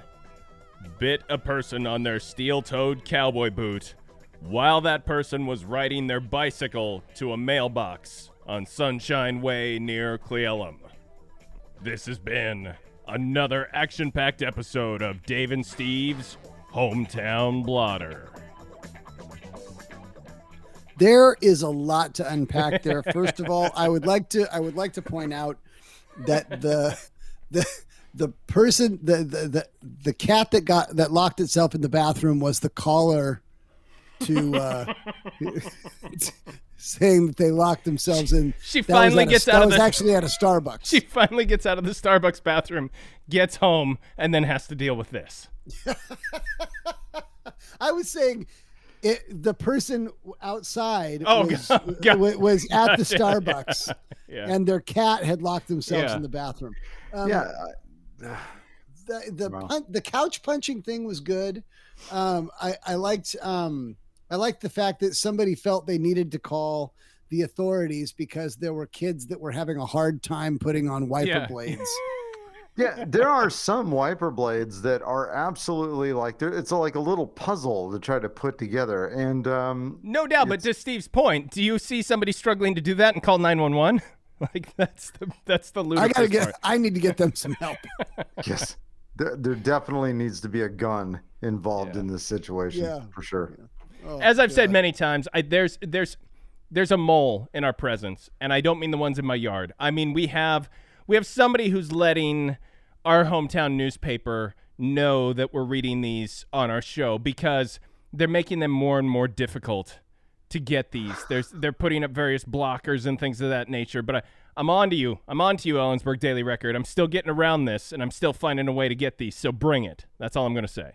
bit a person on their steel toed cowboy boot while that person was riding their bicycle to a mailbox on Sunshine Way near Cle Elum. This has been another action packed episode of Dave and Steve's Hometown Blotter. There is a lot to unpack <laughs> there. First of all, I would like to I would like to point out that the the the person the the the, the cat that got that locked itself in the bathroom was the caller to uh <laughs> <laughs> saying that they locked themselves in. She That was finally at a- gets out that of was the actually at a Starbucks. She finally gets out of the Starbucks bathroom, gets home, and then has to deal with this. <laughs> I was saying it, the person outside Oh, was, <laughs> God, God. wa- was at the <laughs> Starbucks Yeah. and their cat had locked themselves Yeah. in the bathroom. Um, yeah, the the Wow. pun- the couch punching thing was good. Um, I I liked um I like the fact that somebody felt they needed to call the authorities because there were kids that were having a hard time putting on wiper Yeah. blades. <laughs> yeah. There are some wiper blades that are absolutely like they're, it's like a little puzzle to try to put together, and um, No doubt, but to Steve's point, do you see somebody struggling to do that and call 911? <laughs> Like that's the that's the ludicrous I gotta get. part. I need to get them some help. <laughs> yes, there, there definitely needs to be a gun involved Yeah. in this situation Yeah. for sure. Oh, As I've said many times, I, there's there's there's a mole in our presence, and I don't mean the ones in my yard. I mean we have we have somebody who's letting our hometown newspaper know that we're reading these on our show because they're making them more and more difficult to get these. There's they're putting up various blockers and things of that nature. But I, I'm on to you. I'm on to you, Ellensburg Daily Record. I'm still getting around this, and I'm still finding a way to get these. So bring it. That's all I'm gonna say.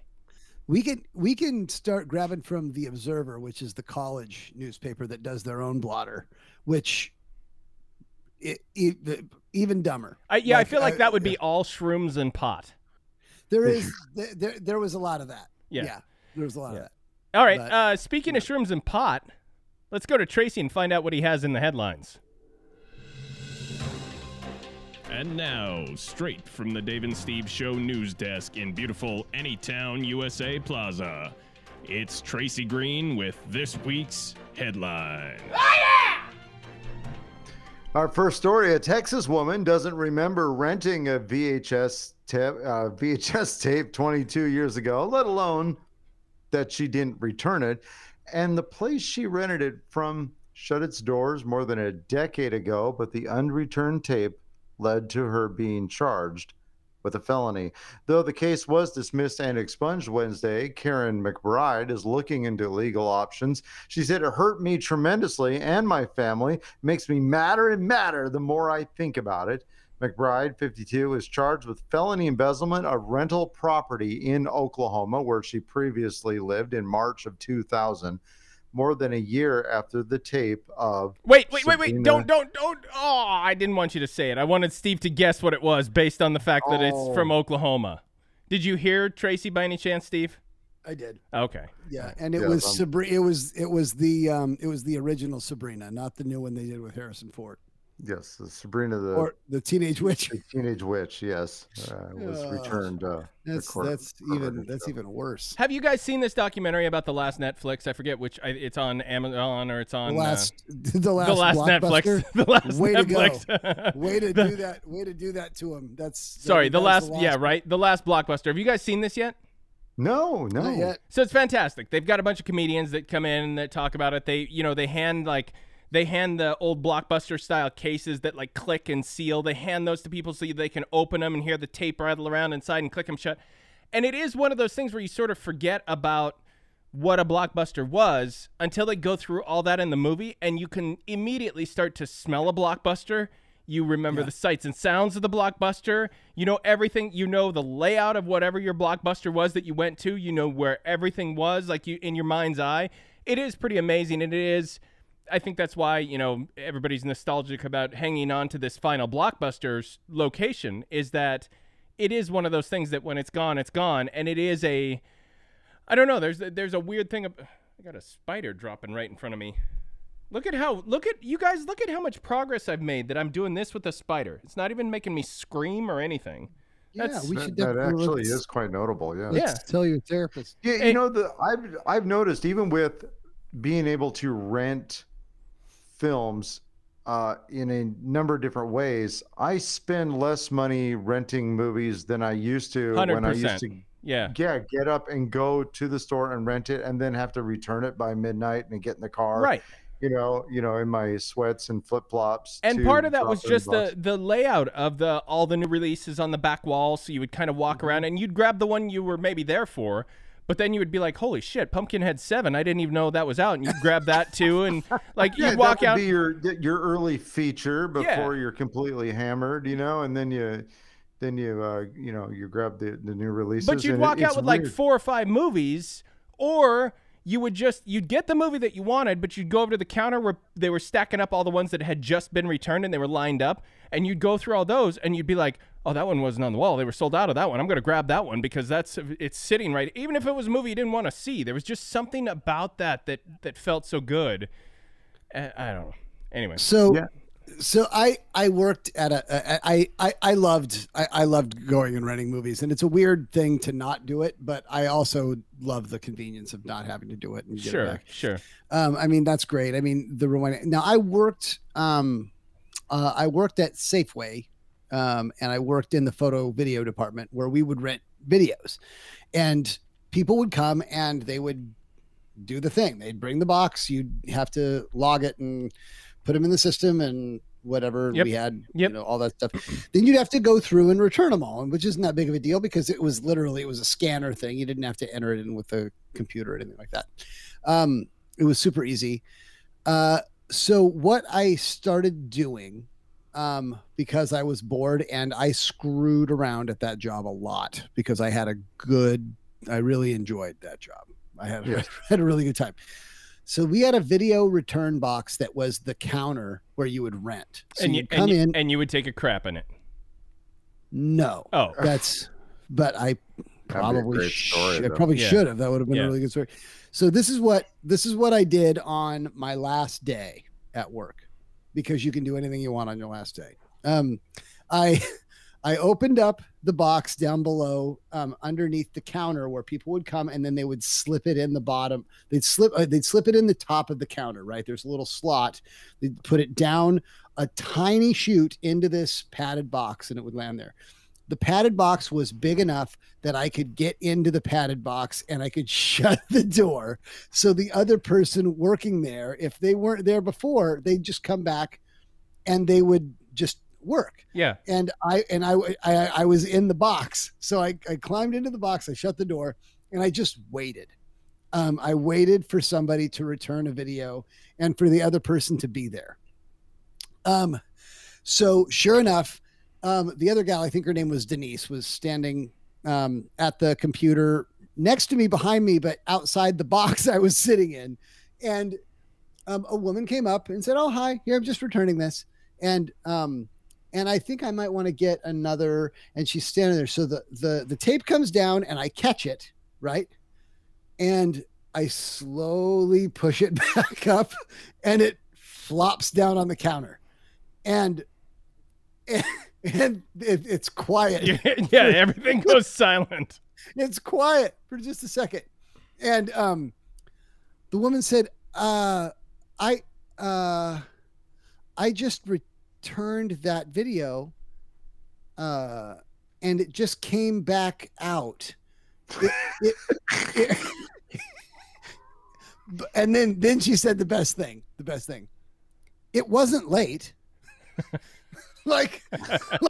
We can we can start grabbing from the Observer, which is the college newspaper that does their own blotter, which it, it, even dumber. I, yeah, I feel like uh, that would be all shrooms and pot. There is there, there, there was a lot of that. Yeah. there was a lot Yeah. of that. All right. But- uh, speaking of shrooms and pot, let's go to Tracy and find out what he has in the headlines. And now, straight from the Dave and Steve Show news desk in beautiful Anytown, USA Plaza, it's Tracy Green with this week's headline. Our first story: A Texas woman doesn't remember renting a VHS tape, uh, <laughs> VHS tape 22 years ago, let alone that she didn't return it. And the place she rented it from shut its doors more than a decade ago, but the unreturned tape led to her being charged with a felony. Though the case was dismissed and expunged Wednesday, Karen McBride is looking into legal options. She said, It hurt me tremendously and my family, makes me madder and madder the more I think about it. McBride, 52, is charged with felony embezzlement of rental property in Oklahoma, where she previously lived in March of 2000 more than a year after the tape of Wait, wait, wait, wait! Sabrina- Don't, don't, don't! Oh, I didn't want you to say it. I wanted Steve to guess what it was based on the fact that it's Oh. from Oklahoma. Did you hear Tracy by any chance, Steve? I did. Okay. Yeah, and it Yeah, was um, Sabrina. It was it was the um it was the original Sabrina, not the new one they did with Harrison Ford yes, the Sabrina the, or the Teenage Witch. the teenage witch. Yes, uh, was Ugh. returned. Uh, That's court- that's court even record that's show. even worse. Have you guys seen this documentary about the last Netflix? I forget which. I, it's on Amazon or it's <laughs> The on last uh, the last, the last. Netflix. <laughs> The last Way to go. Netflix. Way to <laughs> do that. Way to do that to him. That's Sorry, that the was last, Yeah, right. The last blockbuster. Have you guys seen this yet? No, no. Not yet. So it's fantastic. They've got a bunch of comedians that come in and that talk about it. They, you know, they hand like they hand the old blockbuster style cases that like click and seal. They hand those to people so they can open them and hear the tape rattle around inside and click them shut. And it is one of those things where you sort of forget about what a blockbuster was until they go through all that in the movie and you can immediately start to smell a blockbuster. You remember the sights and sounds of the blockbuster. You know everything. You know the layout of whatever your blockbuster was that you went to. You know where everything was, like you in your mind's eye. It is pretty amazing. And it is. I think that's why you know everybody's nostalgic about hanging on to this final blockbuster's location. Is that it is one of those things that when it's gone, it's gone, and it is a. I don't know. There's there's a weird thing. Of, I got a spider dropping right in front of me. Look at how look at you guys look at how much progress I've made that I'm doing this with a spider. It's not even making me scream or anything. Yeah, That's- we That, should that definitely actually is quite notable. Yeah. Yeah. Tell your therapist. Yeah, Hey- you know the I've I've noticed even with being able to rent films uh, in a number of different ways, I spend less money renting movies than I used to Hundred when I used to Yeah. yeah get up and go to the store and rent it and then have to return it by midnight and get in the car Right. you know you know in my sweats and flip flops And part of that was just the the layout of the all the new releases on the back wall. So you would kind of walk Mm-hmm. around and you'd grab the one you were maybe there for, but then you would be like, "Holy shit, Pumpkinhead Seven! I didn't even know that was out." And you'd grab that too, and <laughs> like yeah, you'd walk out. be your your early feature Yeah. before you're completely hammered you know and then you then you uh you know you grab the the new releases But you'd and it- walk out with like four or five movies, or you would just you'd get the movie that you wanted, but you'd go over to the counter where they were stacking up all the ones that had just been returned and they were lined up, and you'd go through all those and you'd be like, "Oh, that one wasn't on the wall. They were sold out of that one. I'm going to grab that one because that's it's sitting right." Even if it was a movie you didn't want to see, there was just something about that that that felt so good. Uh, I don't know. Anyway, So, Yeah. so I I worked at a a- I I I loved I, I loved going and renting movies, and it's a weird thing to not do it, but I also love the convenience of not having to do it and get it sure, back. sure. Um, I mean that's great. I mean the rewind. Now I worked um, uh, I worked at Safeway, um, and I worked in the photo video department where we would rent videos, and people would come and they would do the thing. They'd bring the box. You'd have to log it and put them in the system and whatever Yep. we had, Yep. you know, all that stuff. then you'd have to go through and return them all, which isn't that big of a deal because it was literally it was a scanner thing. You didn't have to enter it in with the computer or anything like that. Um, it was super easy. Uh, so what I started doing, um, because I was bored and I screwed around at that job a lot because I had a good, I really enjoyed that job. I had, <laughs> Yeah. had a really good time. So we had a video return box that was the counter where you would rent. So and you you'd come and you, in. and you would take a crap in it. no, Oh, that's, but I probably great sh- story, I probably Yeah. should have. That would have been Yeah. a really good story. So this is what this is what I did on my last day at work, because you can do anything you want on your last day. Um, I <laughs> I opened up the box down below, um, underneath the counter where people would come, and then they would slip it in the bottom. They'd slip, uh, they'd slip it in the top of the counter. Right there's a little slot. They'd put it down a tiny chute into this padded box, and it would land there. The padded box was big enough that I could get into the padded box and I could <laughs> shut the door. So the other person working there, if they weren't there before, they'd just come back and they would just work. Yeah. And I and I I, I was in the box, so I, I climbed into the box. I shut the door, and I just waited. Um, I waited for somebody to return a video and for the other person to be there. Um, so sure enough, um, the other gal, I think her name was Denise, was standing um, at the computer next to me, behind me, but outside the box <laughs> I was sitting in, and um, a woman came up and said, "Oh, hi, here I'm just returning this." And um, and I think I might want to get another. And she's standing there. So the the the tape comes down, and I catch it right, and I slowly push it <laughs> back up, and it flops down on the counter, and <laughs> and, and it, it's quiet. <laughs> yeah, everything <laughs> goes silent. It's quiet for just a second, and um, the woman said, "Uh, I uh, I just." returned that video uh and it just came back out it, it, it, <laughs> and then then she said the best thing the best thing it wasn't late <laughs> like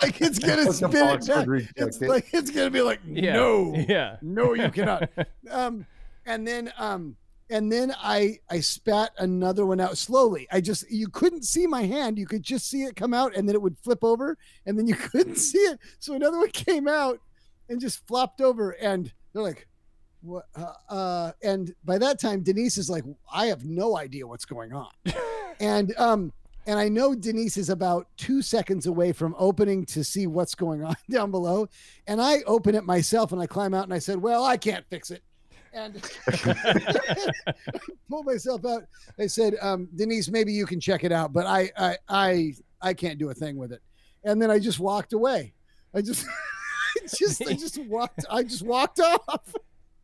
like it's gonna spin it back. it's like it's gonna be like yeah. no yeah no you cannot <laughs> um and then um and then I I spat another one out slowly. I just you couldn't see my hand, you could just see it come out, and then it would flip over, and then you <laughs> couldn't see it. So another one came out and just flopped over, and they're like, "What?" Uh, uh, and by that time, Denise is like, "I have no idea what's going on," and um. And I know Denise is about two seconds away from opening to see what's going on <laughs> down below. And I open it myself and I climb out and I said, Well, I can't fix it and <laughs> pulled myself out. I said, um, Denise, maybe you can check it out, but I, I, I, I can't do a thing with it. And then I just walked away. I just, <laughs> I just, I just walked. I just walked off.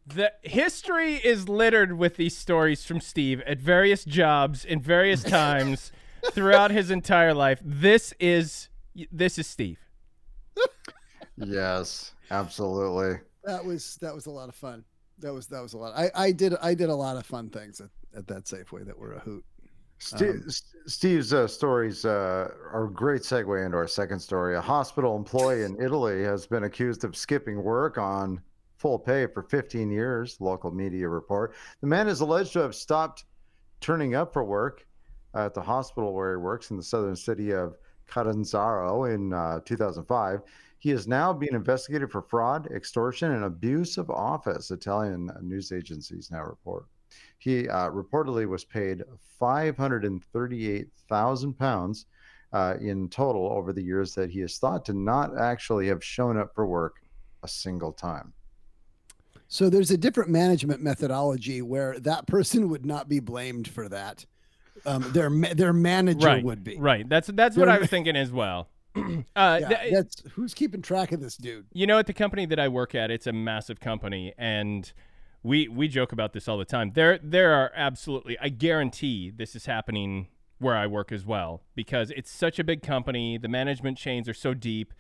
The history is littered with these stories from Steve at various jobs in various times throughout his entire life. This is this is Steve. yes, absolutely. That was that was a lot of fun that was that was a lot. I I did I did a lot of fun things at, at that Safeway that were a hoot. Steve, um, Steve's uh, stories uh, are a great segue into our second story. A hospital employee in Italy has been accused of skipping work on full pay for 15 years. Local media report. The man is alleged to have stopped turning up for work at the hospital where he works in the southern city of Catanzaro in uh, 2005. He is now being investigated for fraud, extortion, and abuse of office, Italian news agencies now report. He uh, reportedly was paid 538,000 pounds uh, in total over the years that he is thought to not actually have shown up for work a single time. So there's a different management methodology where that person would not be blamed for that. Um, their their manager right, would be. Right. That's that's what I was thinking as well. <clears throat> uh, yeah, th- that's who's keeping track of this dude. You know, at the company that I work at, it's a massive company, and we we joke about this all the time. There there are absolutely, I guarantee this is happening where I work as well because it's such a big company. The management chains are so deep.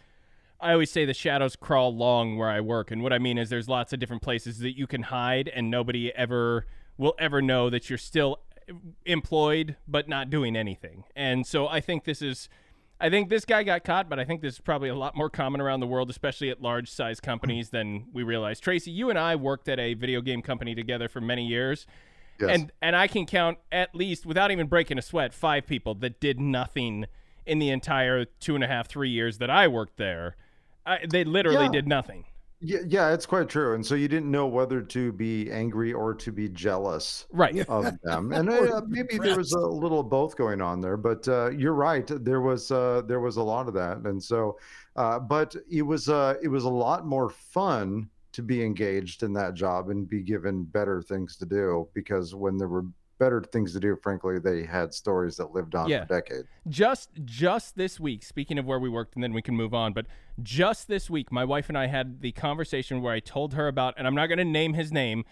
I always say the shadows crawl long where I work, and what I mean is there's lots of different places that you can hide, and nobody ever will ever know that you're still employed but not doing anything. And so I think this is I think this guy got caught, but I think this is probably a lot more common around the world, especially at large size companies than we realize. Tracy, you and I worked at a video game company together for many years. Yes. And and I can count at least without even breaking a sweat, five people that did nothing in the entire two and a half, three years that I worked there. I, they literally yeah. did nothing. Yeah, yeah, it's quite true. And so you didn't know whether to be angry or to be jealous right. <laughs> of them. And uh, maybe there was a little of both going on there, but uh, you're right. There was uh, there was a lot of that. And so uh, but it was uh, it was a lot more fun to be engaged in that job and be given better things to do because when there were better things to do. Frankly, they had stories that lived on Yeah. for decades. just just this week speaking of where we worked and then we can move on but just this week my wife and i had the conversation where i told her about and i'm not going to name his name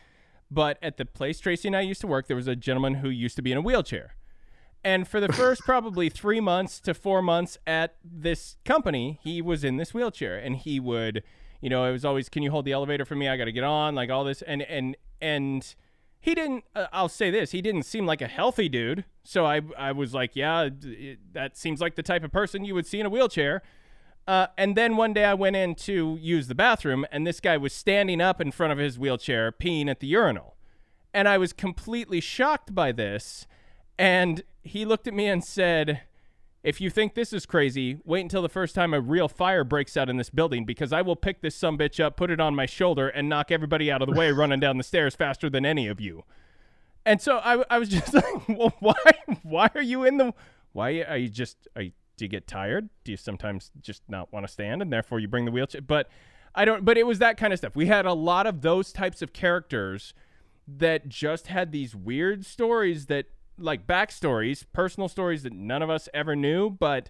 but at the place tracy and i used to work there was a gentleman who used to be in a wheelchair and for the first <laughs> probably three months to four months at this company he was in this wheelchair and he would you know it was always can you hold the elevator for me i gotta get on like all this and and and he didn't uh, i'll say this he didn't seem like a healthy dude so i i was like yeah it, that seems like the type of person you would see in a wheelchair uh, and then one day I went in to use the bathroom, and this guy was standing up in front of his wheelchair, peeing at the urinal. And I was completely shocked by this. And he looked at me and said, If you think this is crazy, wait until the first time a real fire breaks out in this building because I will pick this some bitch up, put it on my shoulder, and knock everybody out of the way <laughs> running down the stairs faster than any of you. And so I, I was <laughs> just like, well, why, why are you in the, why are you just, are you, do you get tired? Do you sometimes just not want to stand and therefore you bring the wheelchair? But I don't, but it was that kind of stuff. We had a lot of those types of characters that just had these weird stories that, like backstories, personal stories that none of us ever knew, but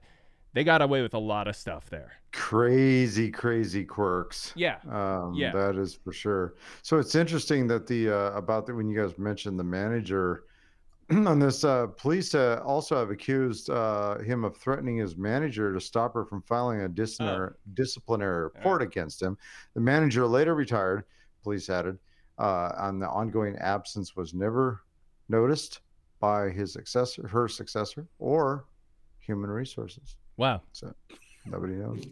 they got away with a lot of stuff there. Crazy, crazy quirks. Yeah. Um, Yeah. that is for sure. So it's interesting that the uh, about the when you guys mentioned the manager <clears throat> on this uh, police uh, also have accused uh, him of threatening his manager to stop her from filing a disciplinary disciplinary report against him. The manager later retired. Police added, uh, on the ongoing absence was never noticed by his successor, her successor, or human resources. Wow. So nobody knows.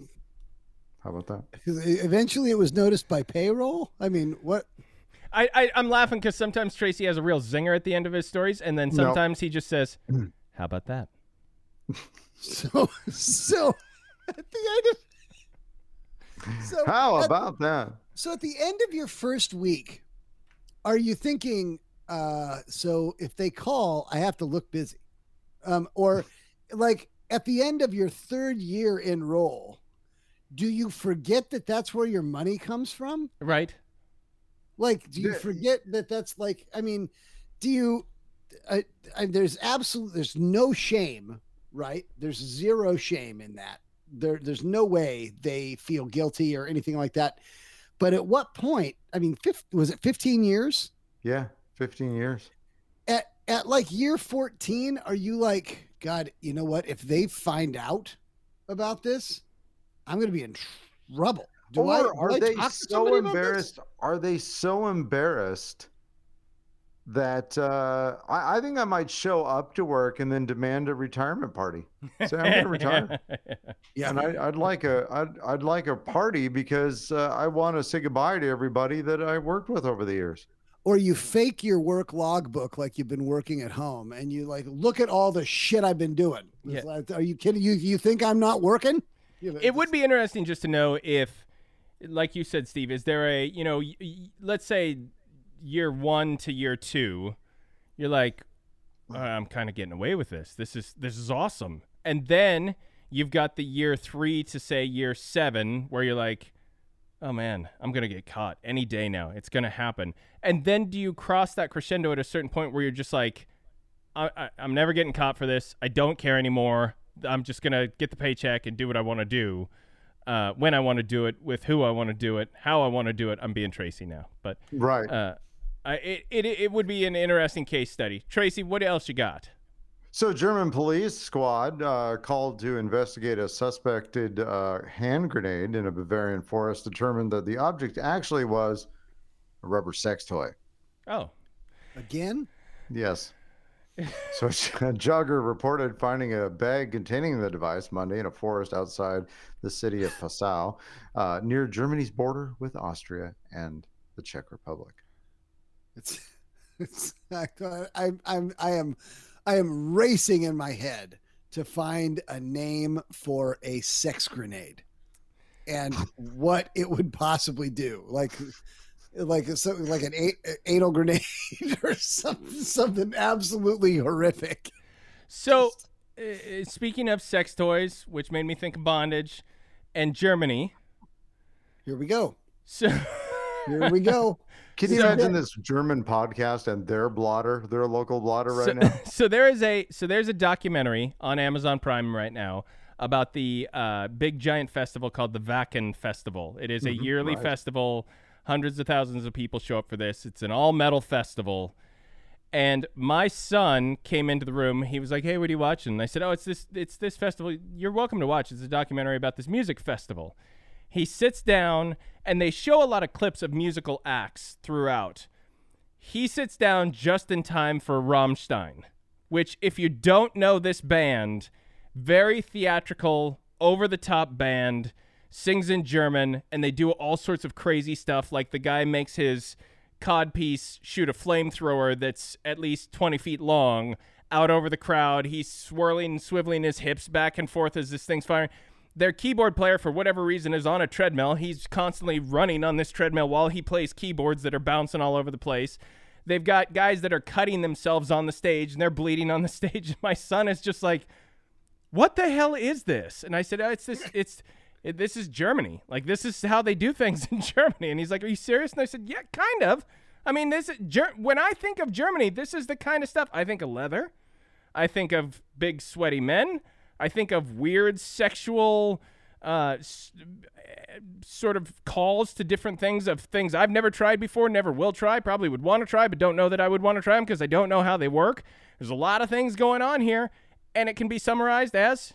How about that? 'Cause Eventually, it was noticed by payroll. I mean, what? I, I I'm laughing because sometimes Tracy has a real zinger at the end of his stories, and then No. sometimes he just says, <clears throat> "How about that?" So, so at the end of so How at- about that? So at the end of your first week, are you thinking, uh, so if they call, I have to look busy? Um, or like at the end of your third year in role, do you forget that that's where your money comes from? Right? Like, do you The- forget that that's like, I mean, do you, I, I, there's absolute, there's no shame, right? There's zero shame in that. There, there's no way they feel guilty or anything like that. But at what point, I mean, fif- was it 15 years? Yeah, 15 years. At, at like year 14, are you like, God, you know what? If they find out about this, I'm going to be in trouble. Do or I, are they to so somebody about this? embarrassed? Are they so embarrassed that uh, I, I think I might show up to work and then demand a retirement party? Say I'm going to retire, <laughs> Yeah. and I, I'd like a I'd, I'd like a party because uh, I want to say goodbye to everybody that I worked with over the years. Or you fake your work logbook like you've been working at home and you like look at all the shit I've been doing. It's like, are you kidding? You you think I'm not working? You know, it would be interesting just to know if, like you said, Steve, is there a you know, y- y- let's say year one to year two, you're like, "Uh, I'm kind of getting away with this. This is this is awesome, and then you've got the year three to say year seven where you're like. Oh man, I'm gonna get caught any day now. It's gonna happen. And then do you cross that crescendo at a certain point where you're just like, I, I, I'm never getting caught for this. I don't care anymore. I'm just gonna get the paycheck and do what I want to do, uh, when I want to do it, with who I want to do it, how I want to do it. I'm being Tracy now, but Right. uh, I, it, it it would be an interesting case study. Tracy, what else you got? So, German police squad uh, called to investigate a suspected uh, hand grenade in a Bavarian forest determined that the object actually was a rubber sex toy. Oh, again. Yes. <laughs> So, a jogger reported finding a bag containing the device Monday in a forest outside the city of Passau, uh, near Germany's border with Austria and the Czech Republic. It's <laughs> it's I, I'm I'm I am I am racing in my head to find a name for a sex grenade and <laughs> what it would possibly do. Like like something like an anal grenade <laughs> or something something absolutely horrific. so uh, speaking of sex toys, which made me think of bondage, and Germany. Here we go. So Here we go. <laughs> Can you So- imagine this German podcast and their blotter, their local blotter right so, now? <laughs> so there is a so there's a documentary on Amazon Prime right now about the uh, big giant festival called the Wacken Festival. It is a Mhm, yearly right. festival. Hundreds of thousands of people show up for this. It's an all metal festival. And my son came into the room. He was like, "Hey, what are you watching?" And I said, "Oh, it's this it's this festival. You're welcome to watch. It's a documentary about this music festival." He sits down and they show a lot of clips of musical acts throughout. He sits down just in time for Rammstein, which, if you don't know this band, very theatrical, over the top band, sings in German, and they do all sorts of crazy stuff. Like the guy makes his codpiece shoot a flamethrower that's at least 20 feet long out over the crowd. He's swirling and swiveling his hips back and forth as this thing's firing. Their keyboard player, for whatever reason, is on a treadmill. He's constantly running on this treadmill while he plays keyboards that are bouncing all over the place. They've got guys that are cutting themselves on the stage and they're bleeding on the <laughs> stage. My son is just like, "What the hell is this?" And I said, oh, "It's this. It's it, this is Germany. Like this is how they do things <laughs> in Germany." And he's like, "Are you serious?" And I said, "Yeah, kind of. I mean, this is Ger- when I think of Germany, this is the kind of stuff I think of leather. I think of big sweaty men. I think of weird sexual uh, s- sort of calls to different things of things I've never tried before, never will try, probably would want to try, but don't know that I would want to try them because I don't know how they work. There's a lot of things going on here, and it can be summarized as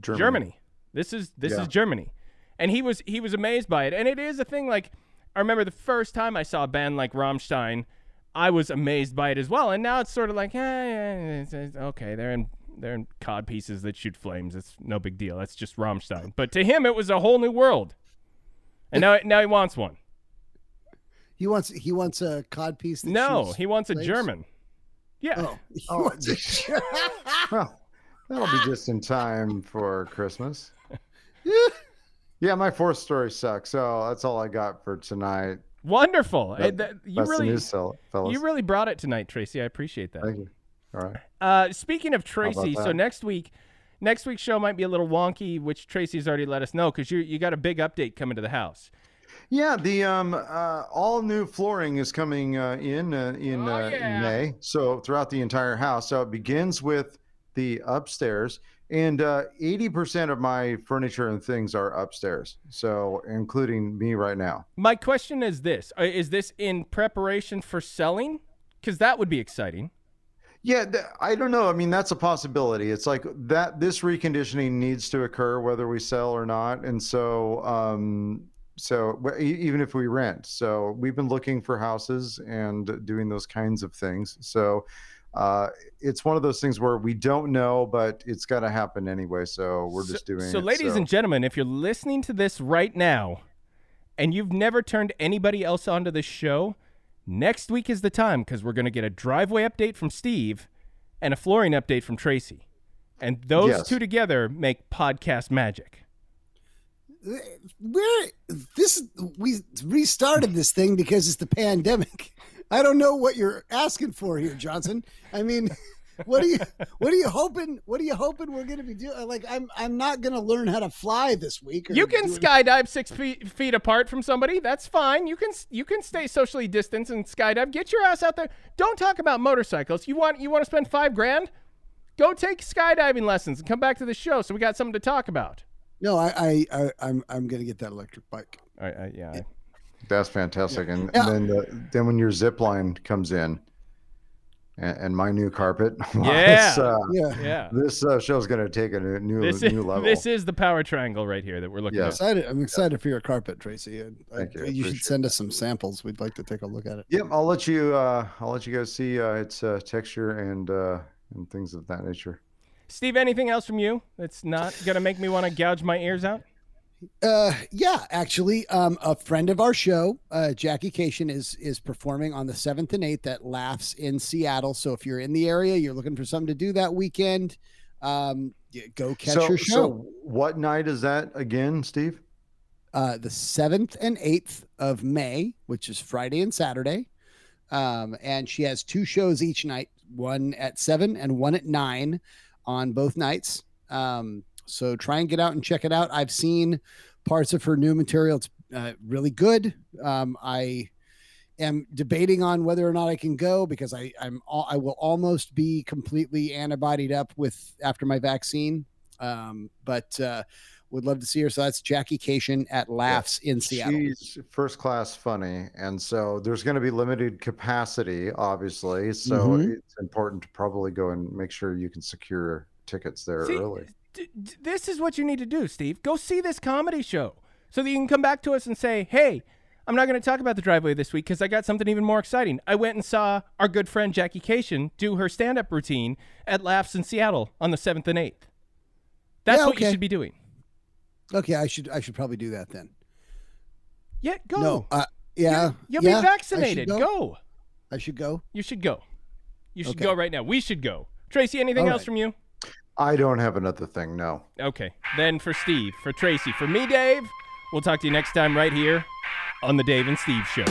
Germany. This is this Yeah. is Germany, and he was he was amazed by it, and it is a thing. Like I remember the first time I saw a band like Rammstein, I was amazed by it as well, and now it's sort of like, eh, yeah, it's, it's okay, they're in they're in cod pieces that shoot flames. It's no big deal. That's just Rammstein. But to him, it was a whole new world, and now now he wants one. He wants he wants a cod piece. That No, he wants a flames? German. Yeah. Oh, <laughs> he Oh, wants a- <laughs> Well, that'll be just in time for Christmas. <laughs> Yeah, my fourth story sucks. So that's all I got for tonight. Wonderful. That- that- you really news, you really brought it tonight, Tracy. I appreciate that. Thank you. All right. Uh, speaking of Tracy, so next week, next week's show might be a little wonky, which Tracy's already let us know because you you got a big update coming to the house. Yeah, the um, uh, all new flooring is coming uh, in uh, in, Oh, uh, yeah. in May. So throughout the entire house. So it begins with the upstairs, and uh, eighty percent of my furniture and things are upstairs. So including me right now. My question is this: uh, Is this in preparation for selling? Because that would be exciting. Yeah, th- I don't know. I mean, that's a possibility. It's like that. This reconditioning needs to occur whether we sell or not, and so, um, so w- even if we rent, so we've been looking for houses and doing those kinds of things. So, uh, it's one of those things where we don't know, but it's got to happen anyway. So we're just so, doing. So, it, ladies and gentlemen, if you're listening to this right now, and you've never turned anybody else onto this show, next week is the time because we're going to get a driveway update from Steve and a flooring update from Tracy, and those Yes. two together make podcast magic. Where this we restarted this thing because it's the pandemic. <laughs> I don't know what you're asking for here, Johnson. I mean, <laughs> what are you what are you hoping what are you hoping we're going to be doing? Like I'm I'm not going to learn how to fly this week. or You can do it- skydive six feet, feet apart from somebody. That's fine. You can you can stay socially distanced and skydive. Get your ass out there. Don't talk about motorcycles. You want you want to spend five grand? Go take skydiving lessons and come back to the show so we got something to talk about. No, I I, I I'm I'm going to get that electric bike. All right, uh, yeah. That's fantastic. And, Yeah. and then the, then when your zip line comes in, and, and my new carpet, <laughs> Yeah. it's, uh, Yeah. Yeah. this uh, is going to take a new new, This is new level. this is the power triangle right here that we're looking at. Yes. Excited. I'm excited for your carpet, Tracy. and I, Thank you. I you should send us some samples. We'd like to take a look at it. Yep, I'll let you. Uh, I'll let you guys see uh, its uh, texture and uh, and things of that nature. Steve, anything else from you that's not gonna make me want to gouge my ears out? Uh, yeah, actually, um, a friend of our show, uh, Jackie Cation, is is performing on the seventh and eighth at Laughs in Seattle. So if you're in the area, you're looking for something to do that weekend, um, go catch so, her show. so what night is that again, Steve? uh, the seventh and eighth of May, which is Friday and Saturday. Um, and she has two shows each night, one at seven and one at nine on both nights. Um, so try and get out and check it out. I've seen parts of her new material. It's uh, really good. Um, I am debating on whether or not I can go because I I'm al- I will almost be completely antibodied up with after my vaccine. Um, but uh, would love to see her. So that's Jackie Cation at Laughs in Seattle. She's first class funny, and so there's going to be limited capacity, obviously. So Mhm. it's important to probably go and make sure you can secure tickets there See, early. D- d- this is what you need to do, Steve. Go see this comedy show so that you can come back to us and say, hey, I'm not going to talk about the driveway this week because I got something even more exciting. I went and saw our good friend Jackie Cation do her stand up routine at Laughs in Seattle on the 7th and 8th. That's Yeah, what you should be doing. Okay, I should I should probably do that then. Yeah, go. No, uh, yeah, You'll yeah, be I vaccinated. Go. I should go. You should go. You should Okay. go right now. We should go. Tracy, anything All else right. from you? I don't have another thing. No. Okay. Then for Steve, for Tracy, for me, Dave, we'll talk to you next time right here on the Dave and Steve Show.